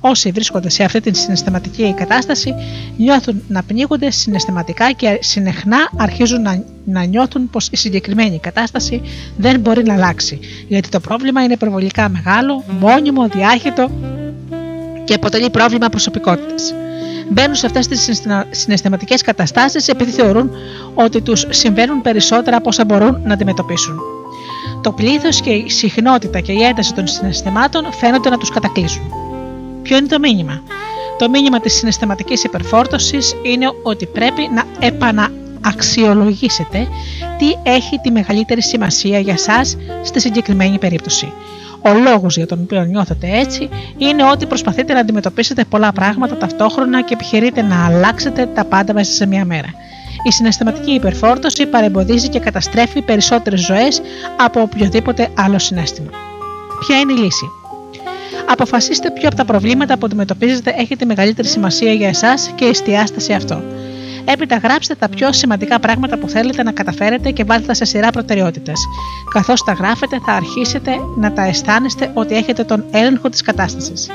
Όσοι βρίσκονται σε αυτή την συναισθηματική κατάσταση νιώθουν να πνίγονται συναισθηματικά και συνεχνά αρχίζουν να, να νιώθουν πως η συγκεκριμένη κατάσταση δεν μπορεί να αλλάξει γιατί το πρόβλημα είναι υπερβολικά μεγάλο, μόνιμο, διάχυτο και αποτελεί πρόβλημα προσωπικότητας. Μπαίνουν σε αυτές τις συναισθηματικές καταστάσεις επειδή θεωρούν ότι τους συμβαίνουν περισσότερα από όσα μπορούν να αντιμετωπίσουν. Το πλήθος και η συχνότητα και η ένταση των συναισθημάτων φαίνονται να τους κατακλείσουν. Ποιο είναι το μήνυμα; Το μήνυμα της συναισθηματικής υπερφόρτωσης είναι ότι πρέπει να επανααξιολογήσετε τι έχει τη μεγαλύτερη σημασία για σας στη συγκεκριμένη περίπτωση. Ο λόγος για τον οποίο νιώθετε έτσι είναι ότι προσπαθείτε να αντιμετωπίσετε πολλά πράγματα ταυτόχρονα και επιχειρείτε να αλλάξετε τα πάντα μέσα σε μία μέρα. Η συναισθηματική υπερφόρτωση παρεμποδίζει και καταστρέφει περισσότερες ζωές από οποιοδήποτε άλλο συνέστημα. Ποια είναι η λύση; Αποφασίστε ποιο από τα προβλήματα που αντιμετωπίζετε έχει τη μεγαλύτερη σημασία για εσάς και εστιάστε σε αυτό. Έπειτα γράψτε τα πιο σημαντικά πράγματα που θέλετε να καταφέρετε και βάλτε τα σε σειρά προτεραιότητες. Καθώς τα γράφετε, θα αρχίσετε να τα αισθάνεστε ότι έχετε τον έλεγχο της κατάστασης.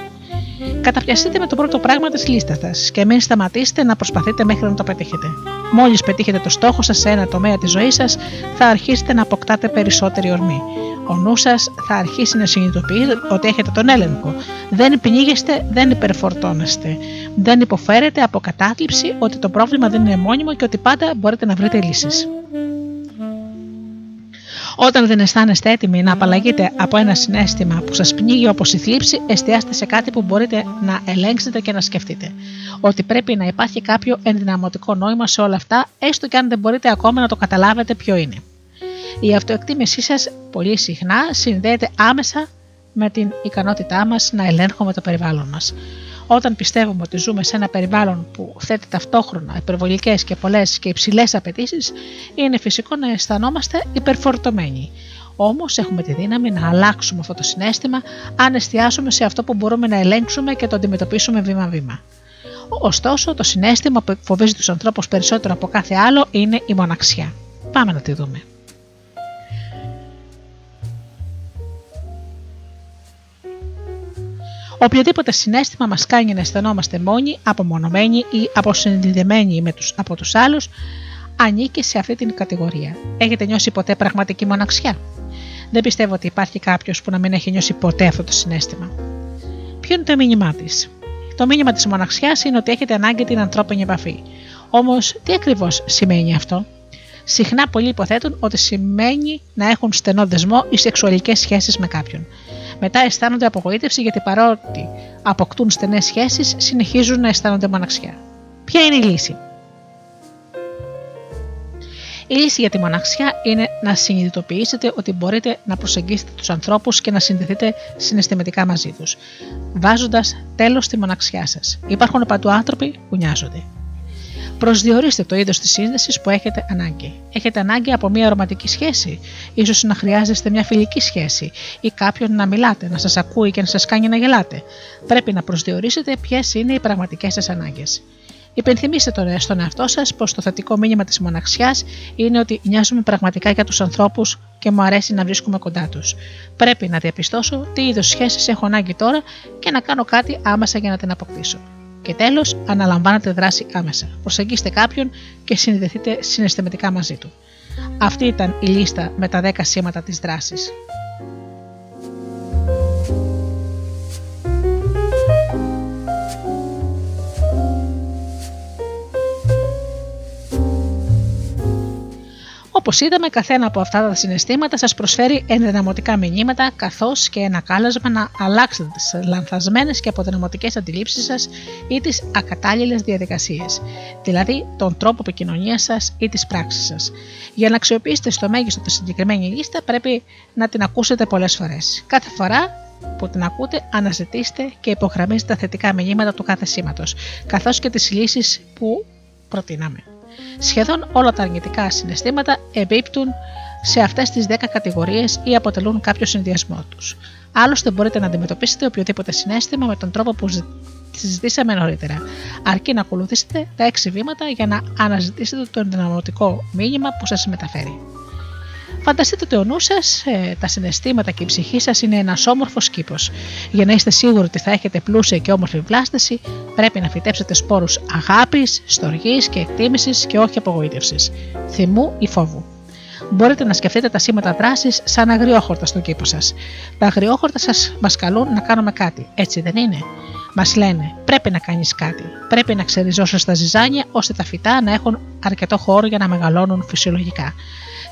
Καταπιαστείτε με το πρώτο πράγμα της λίστας σας και μην σταματήσετε να προσπαθείτε μέχρι να το πετύχετε. Μόλις πετύχετε το στόχο σας σε ένα τομέα της ζωής σας, θα αρχίσετε να αποκτάτε περισσότερη ορμή ο νους σας θα αρχίσει να συνειδητοποιεί ότι έχετε τον έλεγχο. Δεν πνίγεστε, δεν υπερφορτώνεστε. Δεν υποφέρετε από κατάθλιψη ότι το πρόβλημα δεν είναι μόνιμο και ότι πάντα μπορείτε να βρείτε λύσεις. Όταν δεν αισθάνεστε έτοιμοι να απαλλαγείτε από ένα συνέστημα που σας πνίγει όπως η θλίψη, εστιάστε σε κάτι που μπορείτε να ελέγξετε και να σκεφτείτε. Ότι πρέπει να υπάρχει κάποιο ενδυναμωτικό νόημα σε όλα αυτά, έστω και αν δεν μπορείτε ακόμα να το καταλάβετε ποιο είναι. Η αυτοεκτίμησή σας πολύ συχνά συνδέεται άμεσα με την ικανότητά μας να ελέγχουμε το περιβάλλον μας. Όταν πιστεύουμε ότι ζούμε σε ένα περιβάλλον που θέτει ταυτόχρονα υπερβολικές και πολλές και υψηλές απαιτήσεις, είναι φυσικό να αισθανόμαστε υπερφορτωμένοι. Όμως έχουμε τη δύναμη να αλλάξουμε αυτό το συνέστημα αν εστιάσουμε σε αυτό που μπορούμε να ελέγξουμε και το αντιμετωπίσουμε βήμα-βήμα. Ωστόσο, το συνέστημα που εκφοβίζει τους ανθρώπους περισσότερο από κάθε άλλο είναι η μοναξιά. Πάμε να τη δούμε. Οποιοδήποτε συνέστημα μας κάνει να αισθανόμαστε μόνοι, απομονωμένοι ή αποσυνδεδεμένοι με τους, από τους άλλους, ανήκει σε αυτή την κατηγορία. Έχετε νιώσει ποτέ πραγματική μοναξιά; Δεν πιστεύω ότι υπάρχει κάποιος που να μην έχει νιώσει ποτέ αυτό το συνέστημα. Ποιο είναι το μήνυμά της; Το μήνυμα της μοναξιάς είναι ότι έχετε ανάγκη την ανθρώπινη επαφή. Όμως, τι ακριβώς σημαίνει αυτό; Συχνά πολλοί υποθέτουν ότι σημαίνει να έχουν στενό δεσμό ή σεξουαλικές σχέσεις με κάποιον. Μετά αισθάνονται απογοήτευση γιατί παρότι αποκτούν στενές σχέσεις, συνεχίζουν να αισθάνονται μοναξιά. Ποια είναι η λύση; Η λύση για τη μοναξιά είναι να συνειδητοποιήσετε ότι μπορείτε να προσεγγίσετε τους ανθρώπους και να συνδεθείτε συναισθηματικά μαζί τους, βάζοντας τέλος στη μοναξιά σας. Υπάρχουν παντού άνθρωποι που νοιάζονται. Προσδιορίστε το είδος της σύνδεσης που έχετε ανάγκη. Έχετε ανάγκη από μια ρομαντική σχέση, ίσως να χρειάζεστε μια φιλική σχέση ή κάποιον να μιλάτε, να σας ακούει και να σας κάνει να γελάτε. Πρέπει να προσδιορίσετε ποιες είναι οι πραγματικές σας ανάγκες. Υπενθυμίστε τώρα στον εαυτό σας πως το θετικό μήνυμα της μοναξιάς είναι ότι νοιάζουμε πραγματικά για τους ανθρώπους και μου αρέσει να βρίσκουμε κοντά τους. Πρέπει να διαπιστώσω τι είδος σχέσει έχω ανάγκη τώρα και να κάνω κάτι άμεσα για να την αποκτήσω. Και τέλος, αναλαμβάνετε δράση άμεσα. Προσεγγίστε κάποιον και συνδεθείτε συναισθηματικά μαζί του. Αυτή ήταν η λίστα με τα 10 σήματα της δράσης. Όπως είδαμε, καθένα από αυτά τα συναισθήματα σας προσφέρει ενδυναμωτικά μηνύματα, καθώς και ένα κάλεσμα να αλλάξετε τις λανθασμένες και αποδυναμωτικές αντιλήψεις σας ή τις ακατάλληλες διαδικασίες, δηλαδή τον τρόπο επικοινωνίας σας ή τις πράξεις σας. Για να αξιοποιήσετε στο μέγιστο τη συγκεκριμένη λίστα, πρέπει να την ακούσετε πολλές φορές. Κάθε φορά που την ακούτε, αναζητήστε και υπογραμμίζετε τα θετικά μηνύματα του κάθε σήματος, καθώς και τις λύσεις που προτείναμε. Σχεδόν όλα τα αρνητικά συναισθήματα εμπίπτουν σε αυτές τις 10 κατηγορίες ή αποτελούν κάποιο συνδυασμό τους. Άλλωστε, μπορείτε να αντιμετωπίσετε οποιοδήποτε συνέστημα με τον τρόπο που συζητήσαμε νωρίτερα, αρκεί να ακολουθήσετε τα 6 βήματα για να αναζητήσετε το ενδυναμωτικό μήνυμα που σας μεταφέρει. Φανταστείτε ότι ο νου σας, ε, τα συναισθήματα και η ψυχή σας είναι ένας όμορφος κήπος. Για να είστε σίγουροι ότι θα έχετε πλούσια και όμορφη βλάστηση, πρέπει να φυτέψετε σπόρους αγάπης, στοργής και εκτίμησης και όχι απογοήτευσης, θυμού ή φόβου. Μπορείτε να σκεφτείτε τα σήματα δράσης σαν αγριόχορτα στον κήπο σας. Τα αγριόχορτα σας μας καλούν να κάνουμε κάτι, έτσι δεν είναι; Μας λένε: Πρέπει να κάνεις κάτι. Πρέπει να ξεριζώσεις τα ζυζάνια ώστε τα φυτά να έχουν αρκετό χώρο για να μεγαλώνουν φυσιολογικά.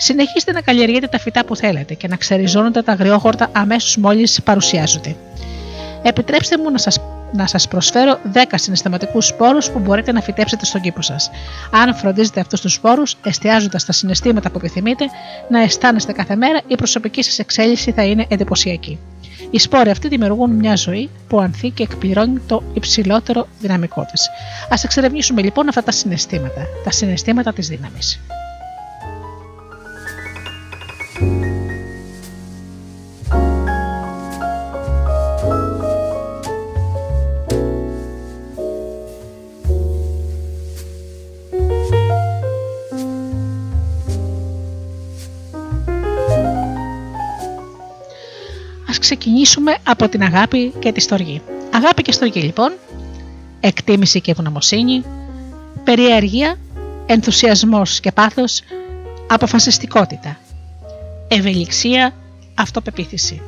Συνεχίστε να καλλιεργείτε τα φυτά που θέλετε και να ξεριζώνετε τα αγριόχορτα αμέσως μόλις παρουσιάζονται. Επιτρέψτε μου να σας να σας προσφέρω 10 συναισθηματικούς σπόρους που μπορείτε να φυτέψετε στον κήπο σας. Αν φροντίζετε αυτούς τους σπόρους, εστιάζοντας στα συναισθήματα που επιθυμείτε, να αισθάνεστε κάθε μέρα, η προσωπική σας εξέλιξη θα είναι εντυπωσιακή. Οι σπόροι αυτοί δημιουργούν μια ζωή που ανθεί και εκπληρώνει το υψηλότερο δυναμικό της. Α εξερευνήσουμε λοιπόν αυτά τα συναισθήματα, τα συναισθήματα της δύναμης. Ξεκινήσουμε από την αγάπη και τη στοργή. Αγάπη και στοργή λοιπόν, εκτίμηση και ευγνωμοσύνη, περιέργεια, ενθουσιασμός και πάθος, αποφασιστικότητα, ευελιξία, αυτοπεποίθηση.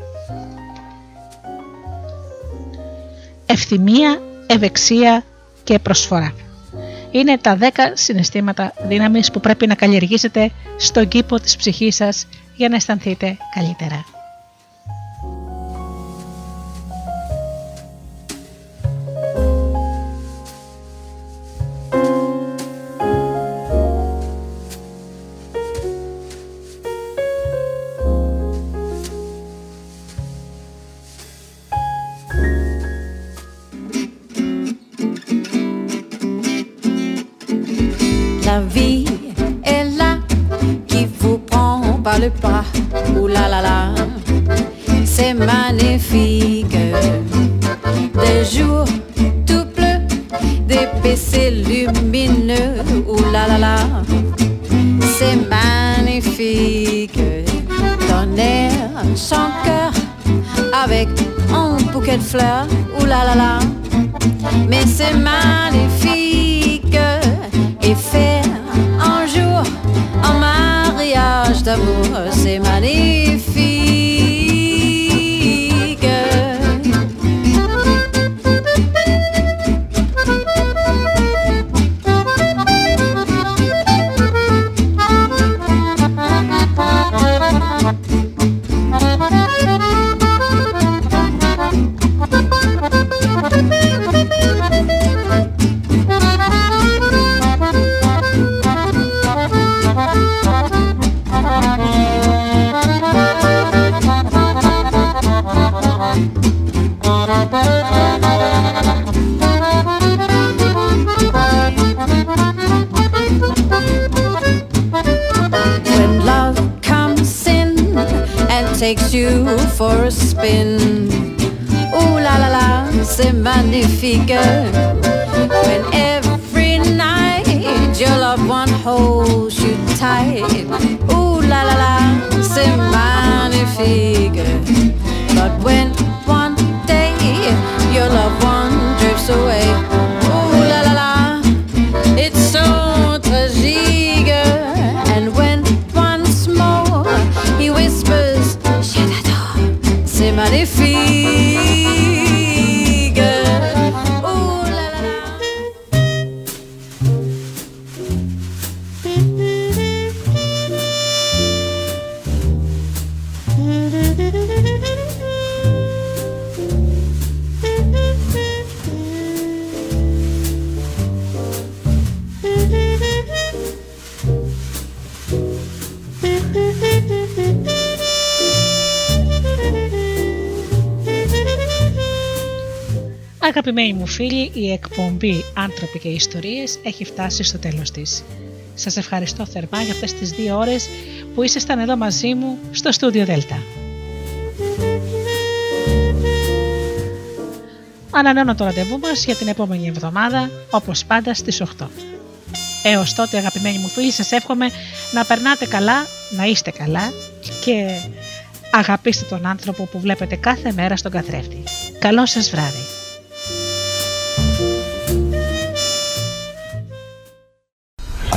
Ευθυμία, ευεξία και προσφορά. Είναι τα 10 συναισθήματα δύναμης που πρέπει να καλλιεργήσετε στον κήπο της ψυχής σας για να αισθανθείτε καλύτερα. Και Ιστορίες» έχει φτάσει στο τέλος της. Σας ευχαριστώ θερμά για αυτές τις δύο ώρες που ήσασταν εδώ μαζί μου στο στούντιο Δέλτα. Ανανεώνω το ραντεβού μας για την επόμενη εβδομάδα, όπως πάντα στις 8. Έως τότε αγαπημένοι μου φίλοι σας εύχομαι να περνάτε καλά, να είστε καλά και αγαπήστε τον άνθρωπο που βλέπετε κάθε μέρα στον καθρέφτη. Καλό σας βράδυ.